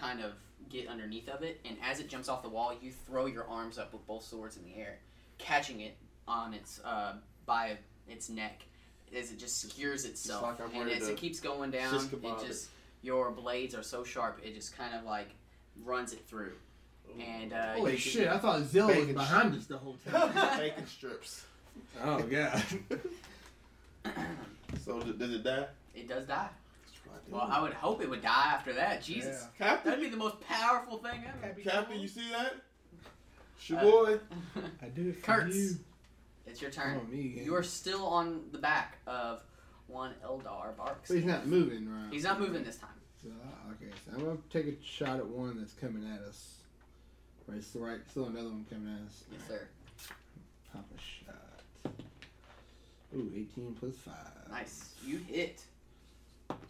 kind of get underneath of it, and as it jumps off the wall, you throw your arms up with both swords in the air, catching it on its uh, by its neck as it just skewers itself, like and as it keeps going down, it just your blades are so sharp, it just kind of like runs it through. And uh, Holy shit! I thought Zilla was behind us the whole time. bacon strips. oh god. So does it die? it does die. Let's try that. Well, I would hope it would die after that. Jesus, that'd be the most powerful thing ever. Captain, you see that? It's your Uh, boy. I do it for Kurtz. you. it's your Oh, turn. me again. You are still on the back of one Eldar Barks. So he's not moving, right? He's not moving this time. So, okay, so I'm gonna take a shot at one that's coming at us. Right, it's the right, still another one coming at us. Yes, sir. Pop a shot. Ooh, 18 plus 5. Nice. You hit.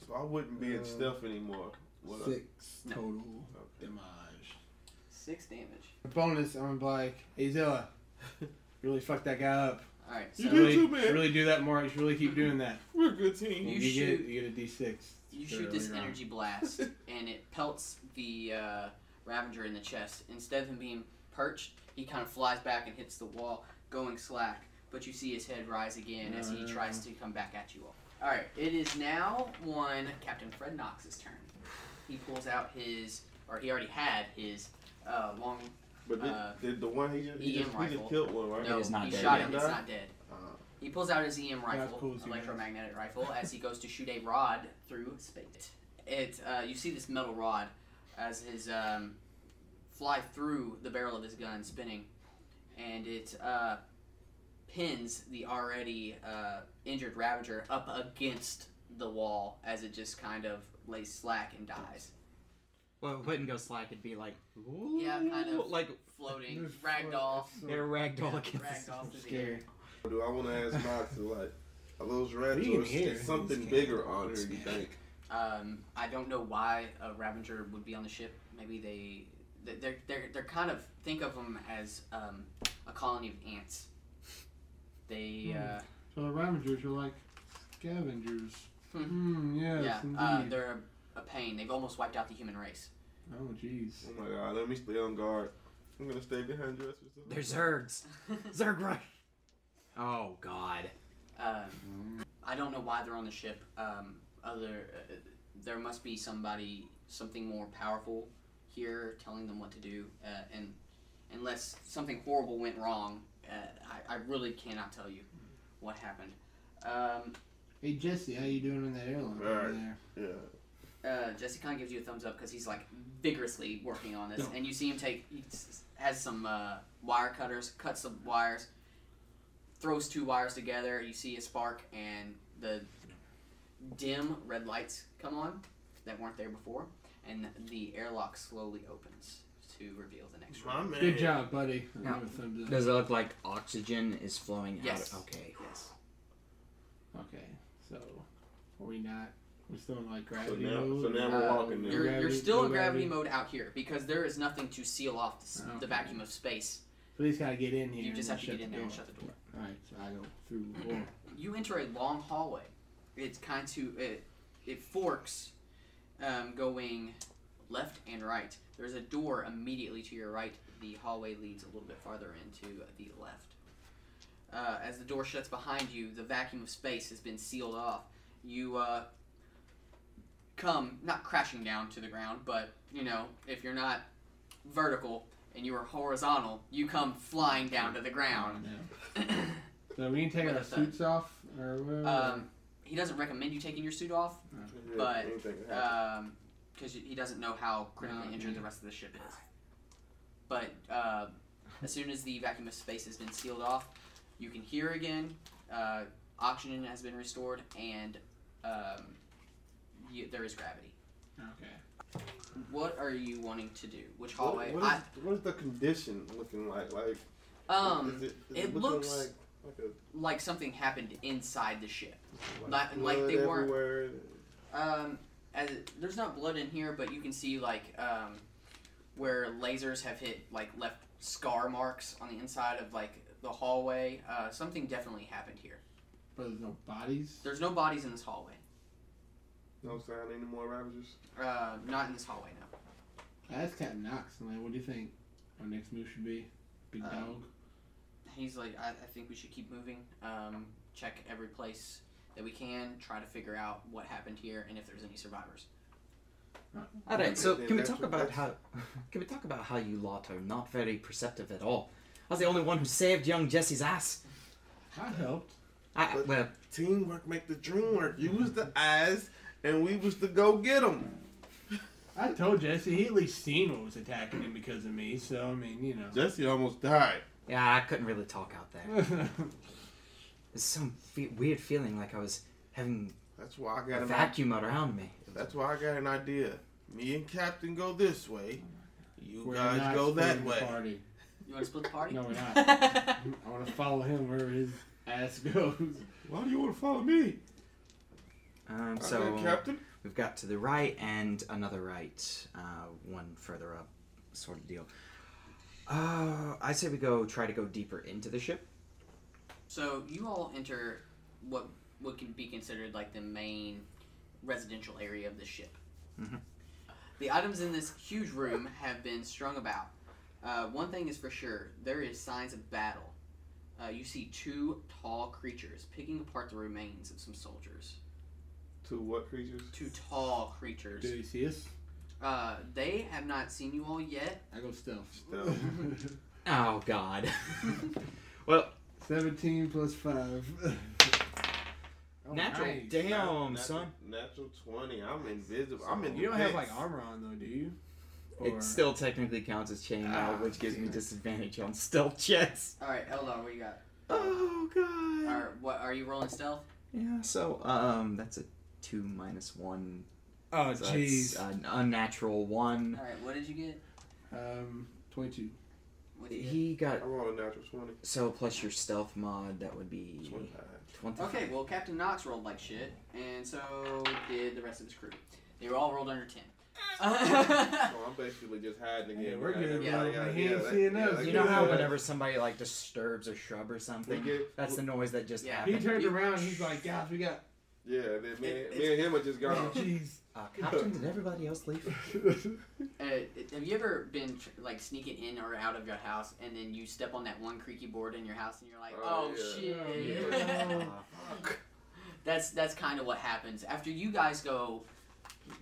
So I wouldn't be in Uh, stealth anymore. would I? Six No. total Okay. damage. Six damage. Bonus, I'm gonna like, hey Zilla, really fucked that guy up. All right. You So did really, too, man. really do that more. You should really keep doing that. We're a good team. You get, shoot- you get a D6. you shoot this later on. energy blast, and it pelts the uh, Ravager in the chest. Instead of him being perched, he kind of flies back and hits the wall, going slack. But you see his head rise again as he tries to come back at you all. All right. It is now one Captain Fred Knox's turn. He pulls out his, or he already had his uh, long. But did, Uh, did the one he just he EM just, he rifle. just killed one, right? No, is not he dead shot yet. him. It's not dead. Uh, He pulls out his EM rifle, cool as electromagnetic rifle, as he goes to shoot a rod through space. It, uh, you see this metal rod as his um, fly through the barrel of his gun, spinning, and it uh, pins the already uh, injured Ravager up against the wall as it just kind of lays slack and dies, Well, it wouldn't go slack. It'd be like, Yeah, kind of. like floating, This ragdoll. they're ragdoll Yeah, against the ragdoll through the Scary. air. do I want to ask Knox to like, are those rats or is something bigger kinda- on her? You think? Um, I don't know why a Ravager would be on the ship. Maybe they, they're they're they're kind of think of them as um, a colony of ants. They uh, So the Ravagers are like scavengers. Hmm. Hmm, yes, yeah, indeed. uh, they're a, a pain. They've almost wiped out the human race. oh, jeez. Oh my god, let me stay on guard. I'm gonna stay behind dressers. They're Zergs. Zerg right. Oh God. Um, I don't know why they're on the ship. Um, other, uh, there must be somebody, something more powerful here, telling them what to do. Uh, and unless something horrible went wrong, uh, I, I really cannot tell you what happened. Um, Hey, Jesse, how you doing in that airline over Right. there? Yeah. uh, Jesse kind of gives you a thumbs up because he's like vigorously working on this, No. and you see him take he s- has some uh, wire cutters, cuts some wires, throws two wires together. You see a spark, and the dim red lights come on that weren't there before, and the airlock slowly opens to reveal the next My room. man. Good job, buddy. Now, give a thumbs up. Does it look like oxygen is flowing Yes. out? Okay. Yes. Okay, so are we not We're still in like So gravity now, mode. so now we're Uh, walking there. You're, you're still no in gravity gravity? mode out here because there is nothing to seal off the, s- Oh, the vacuum of space. So we just gotta get in here. You just have to shut get in the there and door. shut the door. Alright, so I go through the door. You enter a long hallway. It's kind to it, it forks, um, going left and right. There's a door immediately to your right. The hallway leads a little bit farther into the left. Uh, as the door shuts behind you, the vacuum of space has been sealed off. You uh, come not crashing down to the ground, but you know if you're not vertical and you are horizontal, you come flying down to the ground. So we can take our a thud. suits off or. Um, he doesn't recommend you taking your suit off Yeah, but, anything can happen. Because he doesn't know how critically Oh, injured yeah. the rest of the ship is. But uh, as soon as the vacuum of space has been sealed off, you can hear again. Uh, oxygen has been restored, and um, you, there is gravity. okay. What are you wanting to do? Which What- hallway? what, is, what is the condition looking like? Like, um, is it, is it looking looks- like, like, a, like something happened inside the ship. like, Not- like they weren't- Um, as there's not blood in here, but you can see like um, where lasers have hit like left scar marks on the inside of like the hallway. Uh, something definitely happened here. But there's no bodies. There's no bodies in this hallway. No sign any more Ravagers? Uh, not in this hallway, now. I asked Captain Knox, I'm like, what do you think our next move should be? Big Um, dog. He's like, I, I think we should keep moving. Um, check every place that we can. Try to figure out what happened here and if there's any survivors. All right, so can we talk about how can we talk about how you lot are not very perceptive at all? I was the only one who saved young Jesse's ass. I helped. I, But- well, Teamwork make the dream work. You was the eyes, and we was the go get 'em. I told Jesse he at least seen what was attacking him because of me. So I mean, you know. Jesse almost died. yeah, I couldn't really talk out there. There's some fe- weird feeling like I was having That's why I a got an vacuum around me. That's why I got an idea. Me and Captain go this way. You We're guys go that way. Party. You want to split the party? No, we're not. I want to follow him wherever his ass goes. Why do you want to follow me? Um, Okay, so Captain. we've got to the right and another right, uh, one further up, sort of deal. Uh, I say we go try to go deeper into the ship. So you all enter what what can be considered like the main residential area of the ship. Mhm. The items in this huge room have been strung about. Uh, one thing is for sure: there is signs of battle. Uh, you see two tall creatures picking apart the remains of some soldiers. Two what creatures? Two tall creatures. Do you see us? Uh, they have not seen you all yet. I go stealth. Stealth. Oh God. well, 17 plus 5. Oh, natural. nice. Damn, Natural- son. Natural twenty. I'm invisible. I'm in. You don't have like pits. armor on though, do you? Or- It still technically counts as chainmail, Ah, which gives me disadvantage on stealth checks. All right, Eldar, what you got? Oh God. Are what are you rolling stealth? Yeah. So um, that's a two minus one. Oh, So jeez. that's an unnatural one. All right, what did you get? Um, 22. What did you get? He got I rolled a natural twenty. so plus your stealth mod, that would be Twenty-five. twenty. Okay, well, Captain Knox rolled like shit, and so did the rest of his crew. They were all rolled under 10. So I'm basically just hiding again. Yeah, we're behind good, everybody bro. else. He ain't that- seeing us. You know how whenever somebody like disturbs a shrub or something, get that's the noise that just Yeah. He happened. turned around and he's like, guys, we got. yeah. Then me, It- me and him are just Oh, gone. jeez. Uh, Captain, did everybody else leave? Uh, have you ever been tr- like sneaking in or out of your house, and then you step on that one creaky board in your house, and you're like, Oh, "Oh, yeah. shit!" Yeah. That's that's kind of what happens after you guys go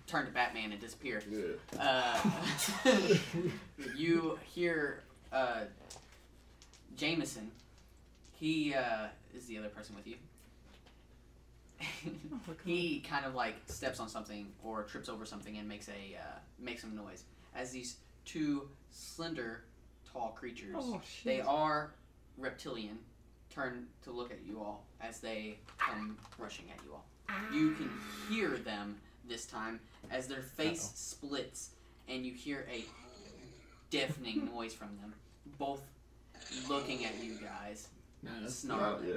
turn to Batman and disappear. Yeah. Uh, you hear uh, Jameson. He uh, is the other person with you. he kind of like steps on something or trips over something and makes a uh, makes some noise as these two slender, tall creatures. Oh They are reptilian. Turn to look at you all as they come rushing at you all. You can hear them this time as their face Uh-oh. splits and you hear a deafening noise from them. Both looking at you guys, Nah, snarling. yeah.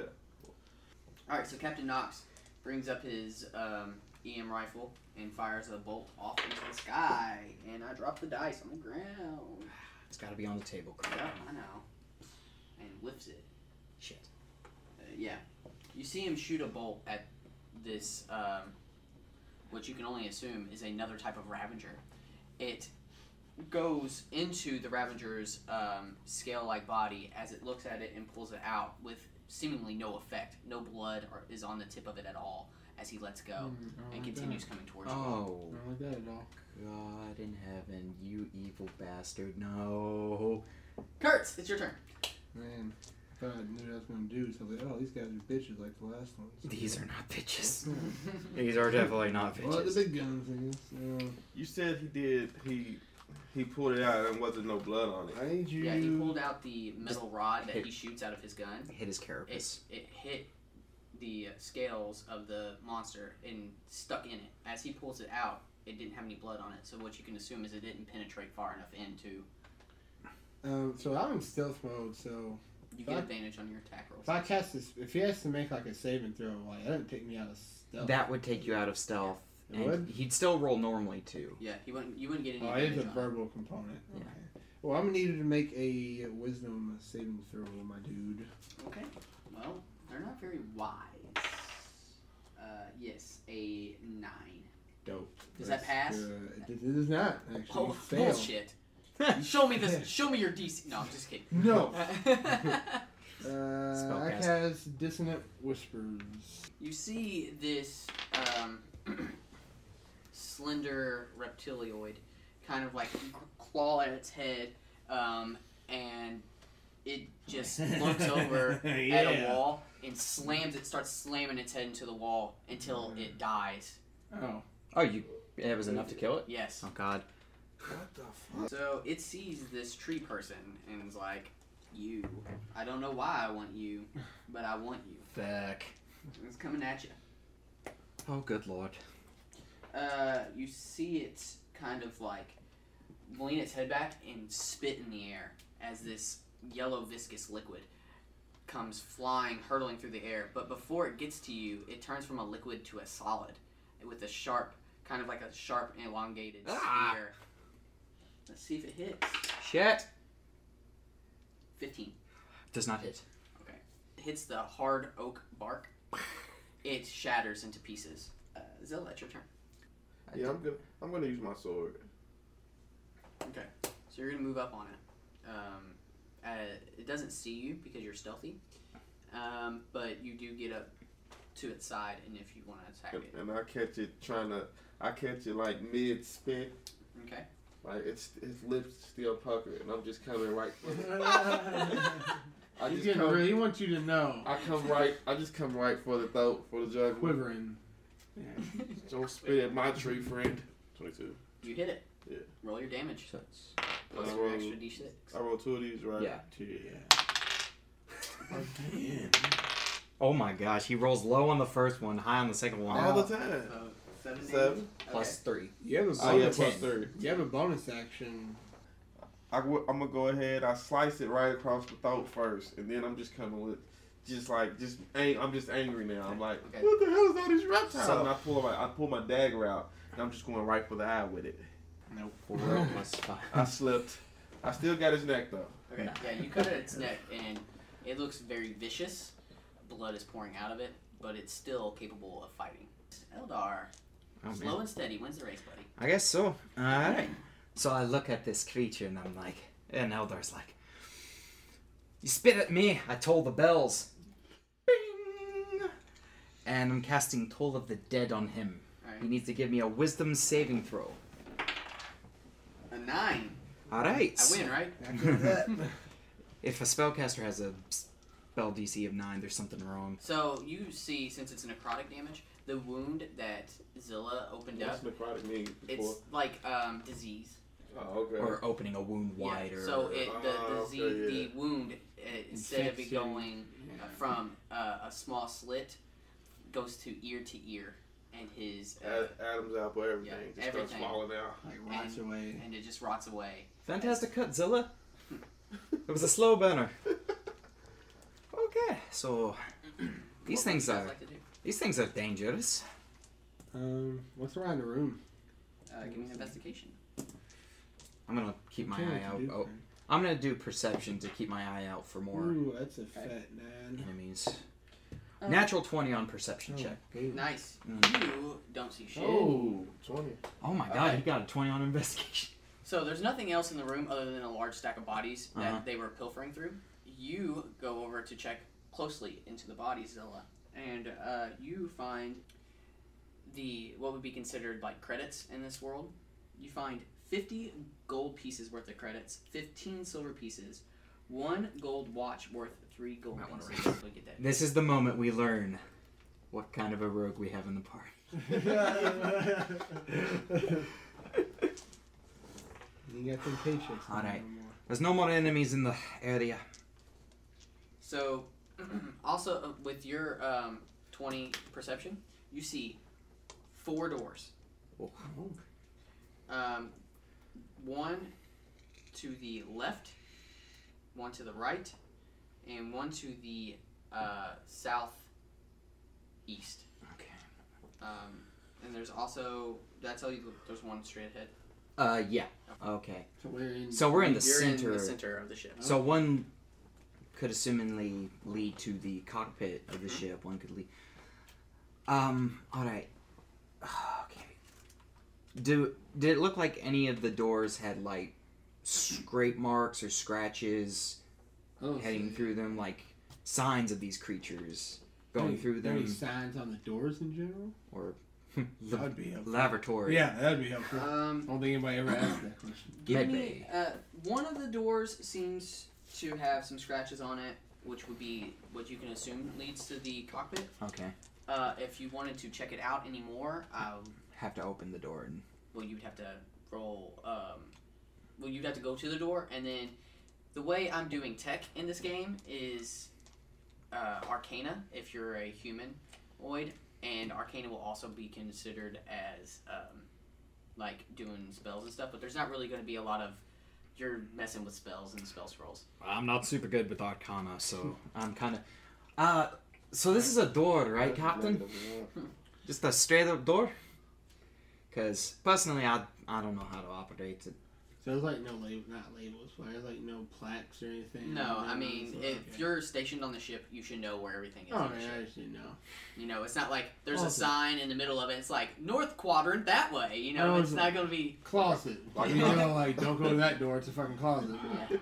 All right, so Captain Knox brings up his um, EM rifle and fires a bolt off into the sky. And I drop the dice on the ground. It's got to be on the table. Yeah, I know. And lifts it. Shit. Uh, yeah. You see him shoot a bolt at this, um, what you can only assume is another type of Ravager. It goes into the Ravager's um, scale like body as it looks at it and pulls it out with seemingly no effect. No blood or, is on the tip of it at all as he lets go Mm, and like continues coming towards you. Oh, That. I don't like that at all. God in heaven, you evil bastard. No. Kurtz, it's your turn. Man, I thought I knew what I was gonna do. So I was like, oh, these guys are bitches like the last ones. These are not bitches. These are definitely not bitches. Well, the bitches. big guns, I guess. Uh, You said he did. He he pulled it out and wasn't no blood on it. I need you. Yeah, he pulled out the metal rod that hit- he shoots out of his gun. It hit his It, carapace. it hit the scales of the monster and stuck in it. As he pulls it out, it didn't have any blood on it. So what you can assume is it didn't penetrate far enough into. Um, so I'm in stealth mode. So You get Fuck. advantage on your attack rolls. if I cast this, if he has to make like a saving throw, like that wouldn't take me out of stealth. That would take you out of stealth. It would? He'd still roll normally too. Yeah, he wouldn't. You wouldn't get any Oh, it is advantage a on verbal component. Yeah. Okay. Well, I'm gonna need to make a wisdom saving throw, my dude. Okay. Well, they're not very wise. Uh, yes, a nine. Dope. Does that pass? good. It, it does not actually. Oh, fail. bullshit! Show me this. Show me your DC. No, I'm just kidding. No. Uh, I Spellcast. cast dissonant whispers. You see this um, slender reptilioid kind of like claw at its head, um, and it just looks over at a wall and slams it, starts slamming its head into the wall until it dies. Oh. Oh, you. It was enough to kill it. Yes. Oh God. What the fuck? So it sees this tree person and is like, "You. I don't know why I want you, but I want you. Fuck. It's coming at you." Oh, good lord. Uh, you see it kind of like lean its head back and spit in the air as this yellow viscous liquid comes flying, hurtling through the air. But before it gets to you, it turns from a liquid to a solid with a sharp, kind of like a sharp, elongated Ah. spear. Let's see if it hits. Shit. 15. Does not hit. Okay. It hits the hard oak bark. It shatters into pieces. Uh, Zilla, it's your turn. Yeah, I'm good. I'm gonna use my sword. Okay. So you're gonna move up on it. Um, uh, it doesn't see you because you're stealthy, um, but you do get up to its side, and if you want to attack And, it, and I catch it trying to. I catch it like mid spit. okay. Like it's his lips still puckered, and I'm just coming right. I He's just getting come. real. He wants you to know. I come right. I just come right for the throat for the jugular. Quivering. Don't spit at my tree, friend. Twenty-two. You hit it. Yeah. Roll your damage. So it's- Plus I your roll- extra d6. I roll two of these, right? Yeah. Yeah. Again. Oh my gosh, he rolls low on the first one, high on the second one. All the time. So seven. Seven. damage? Plus three. You have a Oh yeah, bonus. plus three. You have a bonus action. I w- I'm gonna go ahead. I slice it right across the throat first, and then I'm just coming with, just like just ang- I'm just angry now. I'm like, Okay. what the hell is all these reptiles? So- and I pull my I pull my dagger out, and I'm just going right for the eye with it. Nope. Four plus five. I slipped. I still got his neck though. Okay. Yeah, you cut at its neck, and it looks very vicious. Blood is pouring out of it, but it's still capable of fighting. Eldar, Oh, slow man. and steady wins the race, buddy. I guess so. Alright. So I look at this creature and I'm like, and Eldar's like, You spit at me, I toll the bells. Bing! And I'm casting Toll of the Dead on him. He needs to give me a wisdom saving throw. A nine. Alright. I win, right? If a spellcaster has a spell DC of 9, there's something wrong. So you see, since it's necrotic damage, the wound that Zilla opened What's up, necrotic mean? it's like um, disease. Oh, okay. Or opening a wound Yeah, wider. So it, the Ah, okay, disease, yeah. the wound, instead of it going uh, from uh, a small slit, goes to ear to ear, and his uh, Ad- Adam's apple, everything. Yeah, just everything. starts falling out. like rots away. and it just rots away. Fantastic cut, Zilla. It was a slow burner. Okay, so these What things are like these things are dangerous. Um, what's around the room? Uh, give me an investigation. I'm gonna keep my Can't eye out. Oh, I'm gonna do perception to keep my eye out for more Ooh, that's a fat man. enemies. Uh, Natural twenty on perception check. Oh, good. Nice. Mm. You don't see shit. Oh, 20. Oh my god, Okay. he got a twenty on investigation. So there's nothing else in the room other than a large stack of bodies that Uh-huh. they were pilfering through. You go over to check closely into the bodies, Zilla, and uh, you find the what would be considered like credits in this world. You find 50 gold pieces worth of credits, 15 silver pieces, one gold watch worth three gold Might wanna pieces. Look at that. This is the moment we learn what kind of a rogue we have in the party. you got them paychecks. Alright. more. There's no more enemies in the area. So, also uh, with your um, 20 perception, you see four doors. Oh. Um, one to the left, one to the right, and one to the uh, south east. Okay. Um, and there's also did I tell you there's one straight ahead? Uh, yeah. Okay. So we're in. So we're in the You're center. in the center of the ship. So one could assumingly lead to the cockpit of the ship. One could lead. Um. All right. Okay. Do did it look like any of the doors had like scrape marks or scratches Oh, heading so- through them, like signs of these creatures going Any- through Any them, signs on the doors in general? or That would be helpful. laboratory? Yeah, that'd be helpful. Um, I don't think anybody ever asked that question. Give me, uh, one of the doors seems to have some scratches on it, which would be what you can assume leads to the cockpit. Okay. Uh, if you wanted to check it out anymore, um, Have to open the door and well, you'd have to roll. Um, well, you'd have to go to the door, and then the way I'm doing tech in this game is uh, Arcana. If you're a humanoid, and Arcana will also be considered as um, like doing spells and stuff. But there's not really going to be a lot of you're messing with spells and spell scrolls. I'm not super good with Arcana, so I'm kind of. Uh, so this is a door, right, Captain? Just a straight up door. Because personally, I I don't know how to operate it. So there's like no label, not labels, but there's like no plaques or anything. No, I mean it's- if okay. you're stationed on the ship, you should know where everything is. Oh, yeah, I ship. just didn't know. You know, it's not like there's a sign in the middle of it. It's like north quadrant that way. You know, Oh, it's it's- not going to be. Closet. Like- you know, like don't go to that door. It's a fucking closet. Yeah.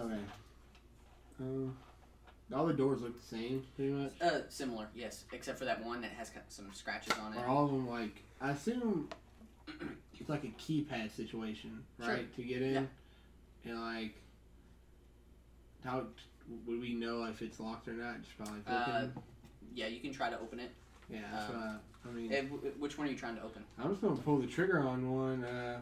Okay. Um, all the doors look the same, pretty much. Uh, similar, yes, except for that one that has some scratches on it. Are all of them like? I assume it's like a keypad situation, Sure. right? To get in, and like, how would we know if it's locked or not? Just by like Uh. Yeah, you can try to open it. yeah, that's um, I, I mean. Wh- which one are you trying to open? I'm just gonna pull the trigger on one. Uh,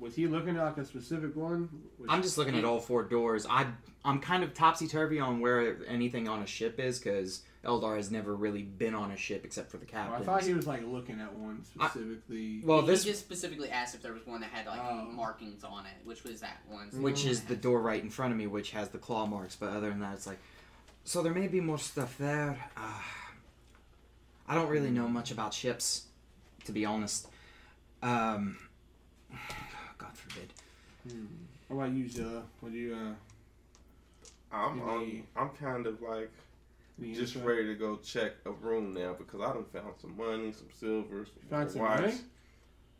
was he looking at like a specific one? Was- I'm just looking at all four doors. I I'm kind of topsy turvy on where anything on a ship is because Eldar has never really been on a ship except for the captain. Oh, I thought he was like looking at one specifically. well, he this just specifically asked if there was one that had like Oh. markings on it, which was that one. which is the door right in front of me, which has the claw marks. But other than that, it's like, so there may be more stuff there. Uh, I don't really know much about ships, to be honest. Um, God forbid. Hmm. What about you, Zilla? What do you uh? I'm, You I'm, I'm kind of like just answer? ready to go check a room now because I done found some money, some silver, some You found some watch. money?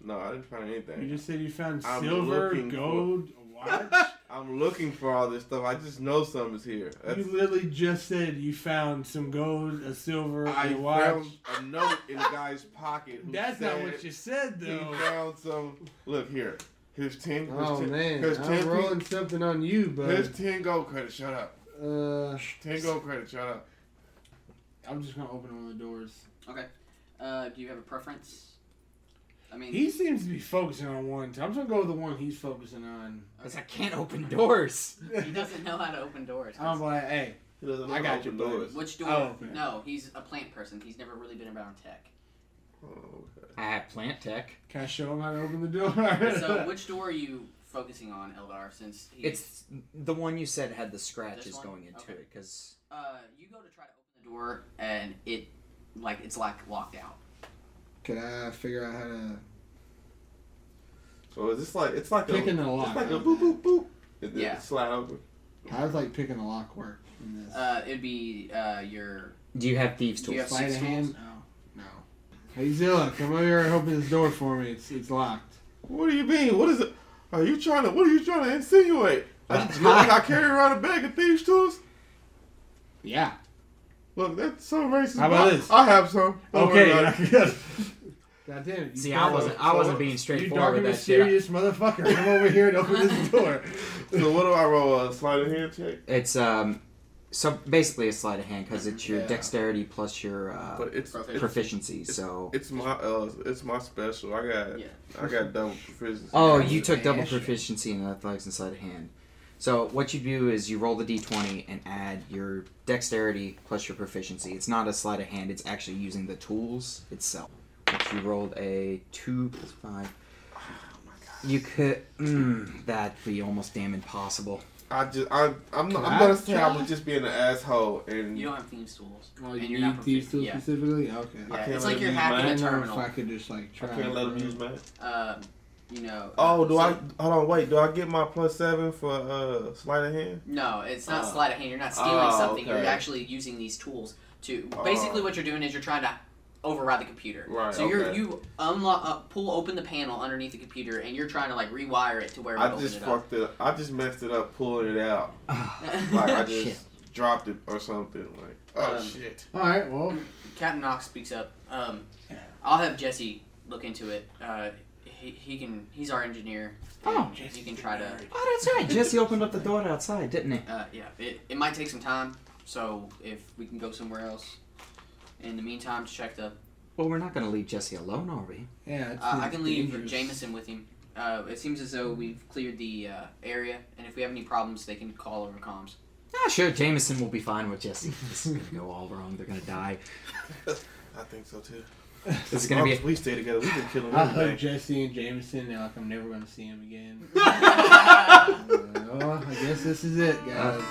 No, I didn't find anything. You just said you found I'm silver, for- gold, a watch. I'm looking for all this stuff. I just know something is here. That's, you literally just said you found some gold, a silver, I a watch. found a note in the guy's pocket. That's not what you said, He though. found some. Look here. Here's ten. Here's Oh ten, man, Here's I'm ten. rolling pe- something on you, Here's but ten gold credits. Shut up. uh, Ten gold credits. Shut up. I'm just gonna open one of the doors. Okay. Uh, do you have a preference? I mean, He seems to be focusing on one. I'm just gonna go with the one he's focusing on. Because I can't open doors. he doesn't know how to open doors. I'm like, hey, He doesn't know I got to you, open bud. doors. Which door? I'll open it. No, he's a plant person. He's never really been around tech. Oh, okay. I have plant tech. can I show him how to open the door? so, which door are you focusing on, Eldar? Since he's, It's the one you said had the scratches going into Okay. it. Because uh, you go to try to open the door, and it, like, it's like locked out. Could I figure out how to So is this like it's like picking a the lock? it's like a boop boop boop. And then Yeah. slide open. How does like picking the lock work in this? Uh, it'd be uh, your. Do you have thieves tools? Do you tools? have Sleight six hand? tools? No. No. Hey Zilla, come over here and open this door for me. It's it's locked. What do you mean? What is it? Are you trying to? What are you trying to insinuate? Like, you look like I carry around a bag of thieves tools? Yeah. Look, that's so racist. How about I- this? I have some. Don't worry Okay. about it. good. God damn it. See, I wasn't. I wasn't what- being You straightforward dark with and that shit. mysterious motherfucker. Come over here and open this door. So what do I roll? A sleight of hand check? It's um, so basically a sleight of hand because it's your Yeah. dexterity plus your uh, But it's Proficiency. it's. So. it's my uh it's my special. I got Yeah. I got double proficiency. Oh, you took double bad shit. proficiency in athletics and sleight of hand. So what you do is you roll the d20 and add your dexterity plus your proficiency. It's not a sleight of hand; it's actually using the tools itself. Which you rolled a two plus five. You could. Mm, that'd be almost damn impossible. I just I I'm not, I'm I gonna say I try? was just being an asshole and You don't have thieves tools. Oh, And you you're not need these proficient, tools yeah. specifically? Okay. I can't it's like you're use hacking I a didn't terminal. if I could just like I try. can't let him it. use mine. Um, you know. Oh, uh, do so- I? Hold on, wait. Do I get my plus seven for uh sleight of hand? No, it's not Oh. sleight of hand. You're not stealing Oh, something. You're actually using these tools to. Oh. Basically, what you're doing is you're trying to override the computer. Right, So you're okay. you unlock, uh, pull open the panel underneath the computer, and you're trying to like rewire it to where I just it up. fucked it. I just messed it up pulling it out. Like I just Shit. dropped it or something. Like oh Um, shit. All right. Well, Captain Knox speaks up. Um, I'll have Jesse look into it. Uh, he, he can. He's our engineer. Oh, Jesse he can try to. Oh, that's right. Jesse opened up the door outside, didn't he? Uh, yeah, it, it might take some time. So if we can go somewhere else, in the meantime, to check the. Well, we're not going to leave Jesse alone, are we? yeah. It Uh, I can leave dangerous. Jameson with him. Uh, it seems as though we've cleared the uh, area, and if we have any problems, they can call over comms. Ah, sure. Jameson will be fine with Jesse. This is going to go all wrong. They're going to die. I think so too. This is going to be. we stay together. We've been killing I hug everything. Jesse and Jameson. They're like I'm never gonna see him again. uh, Uh, I guess this is it, guys.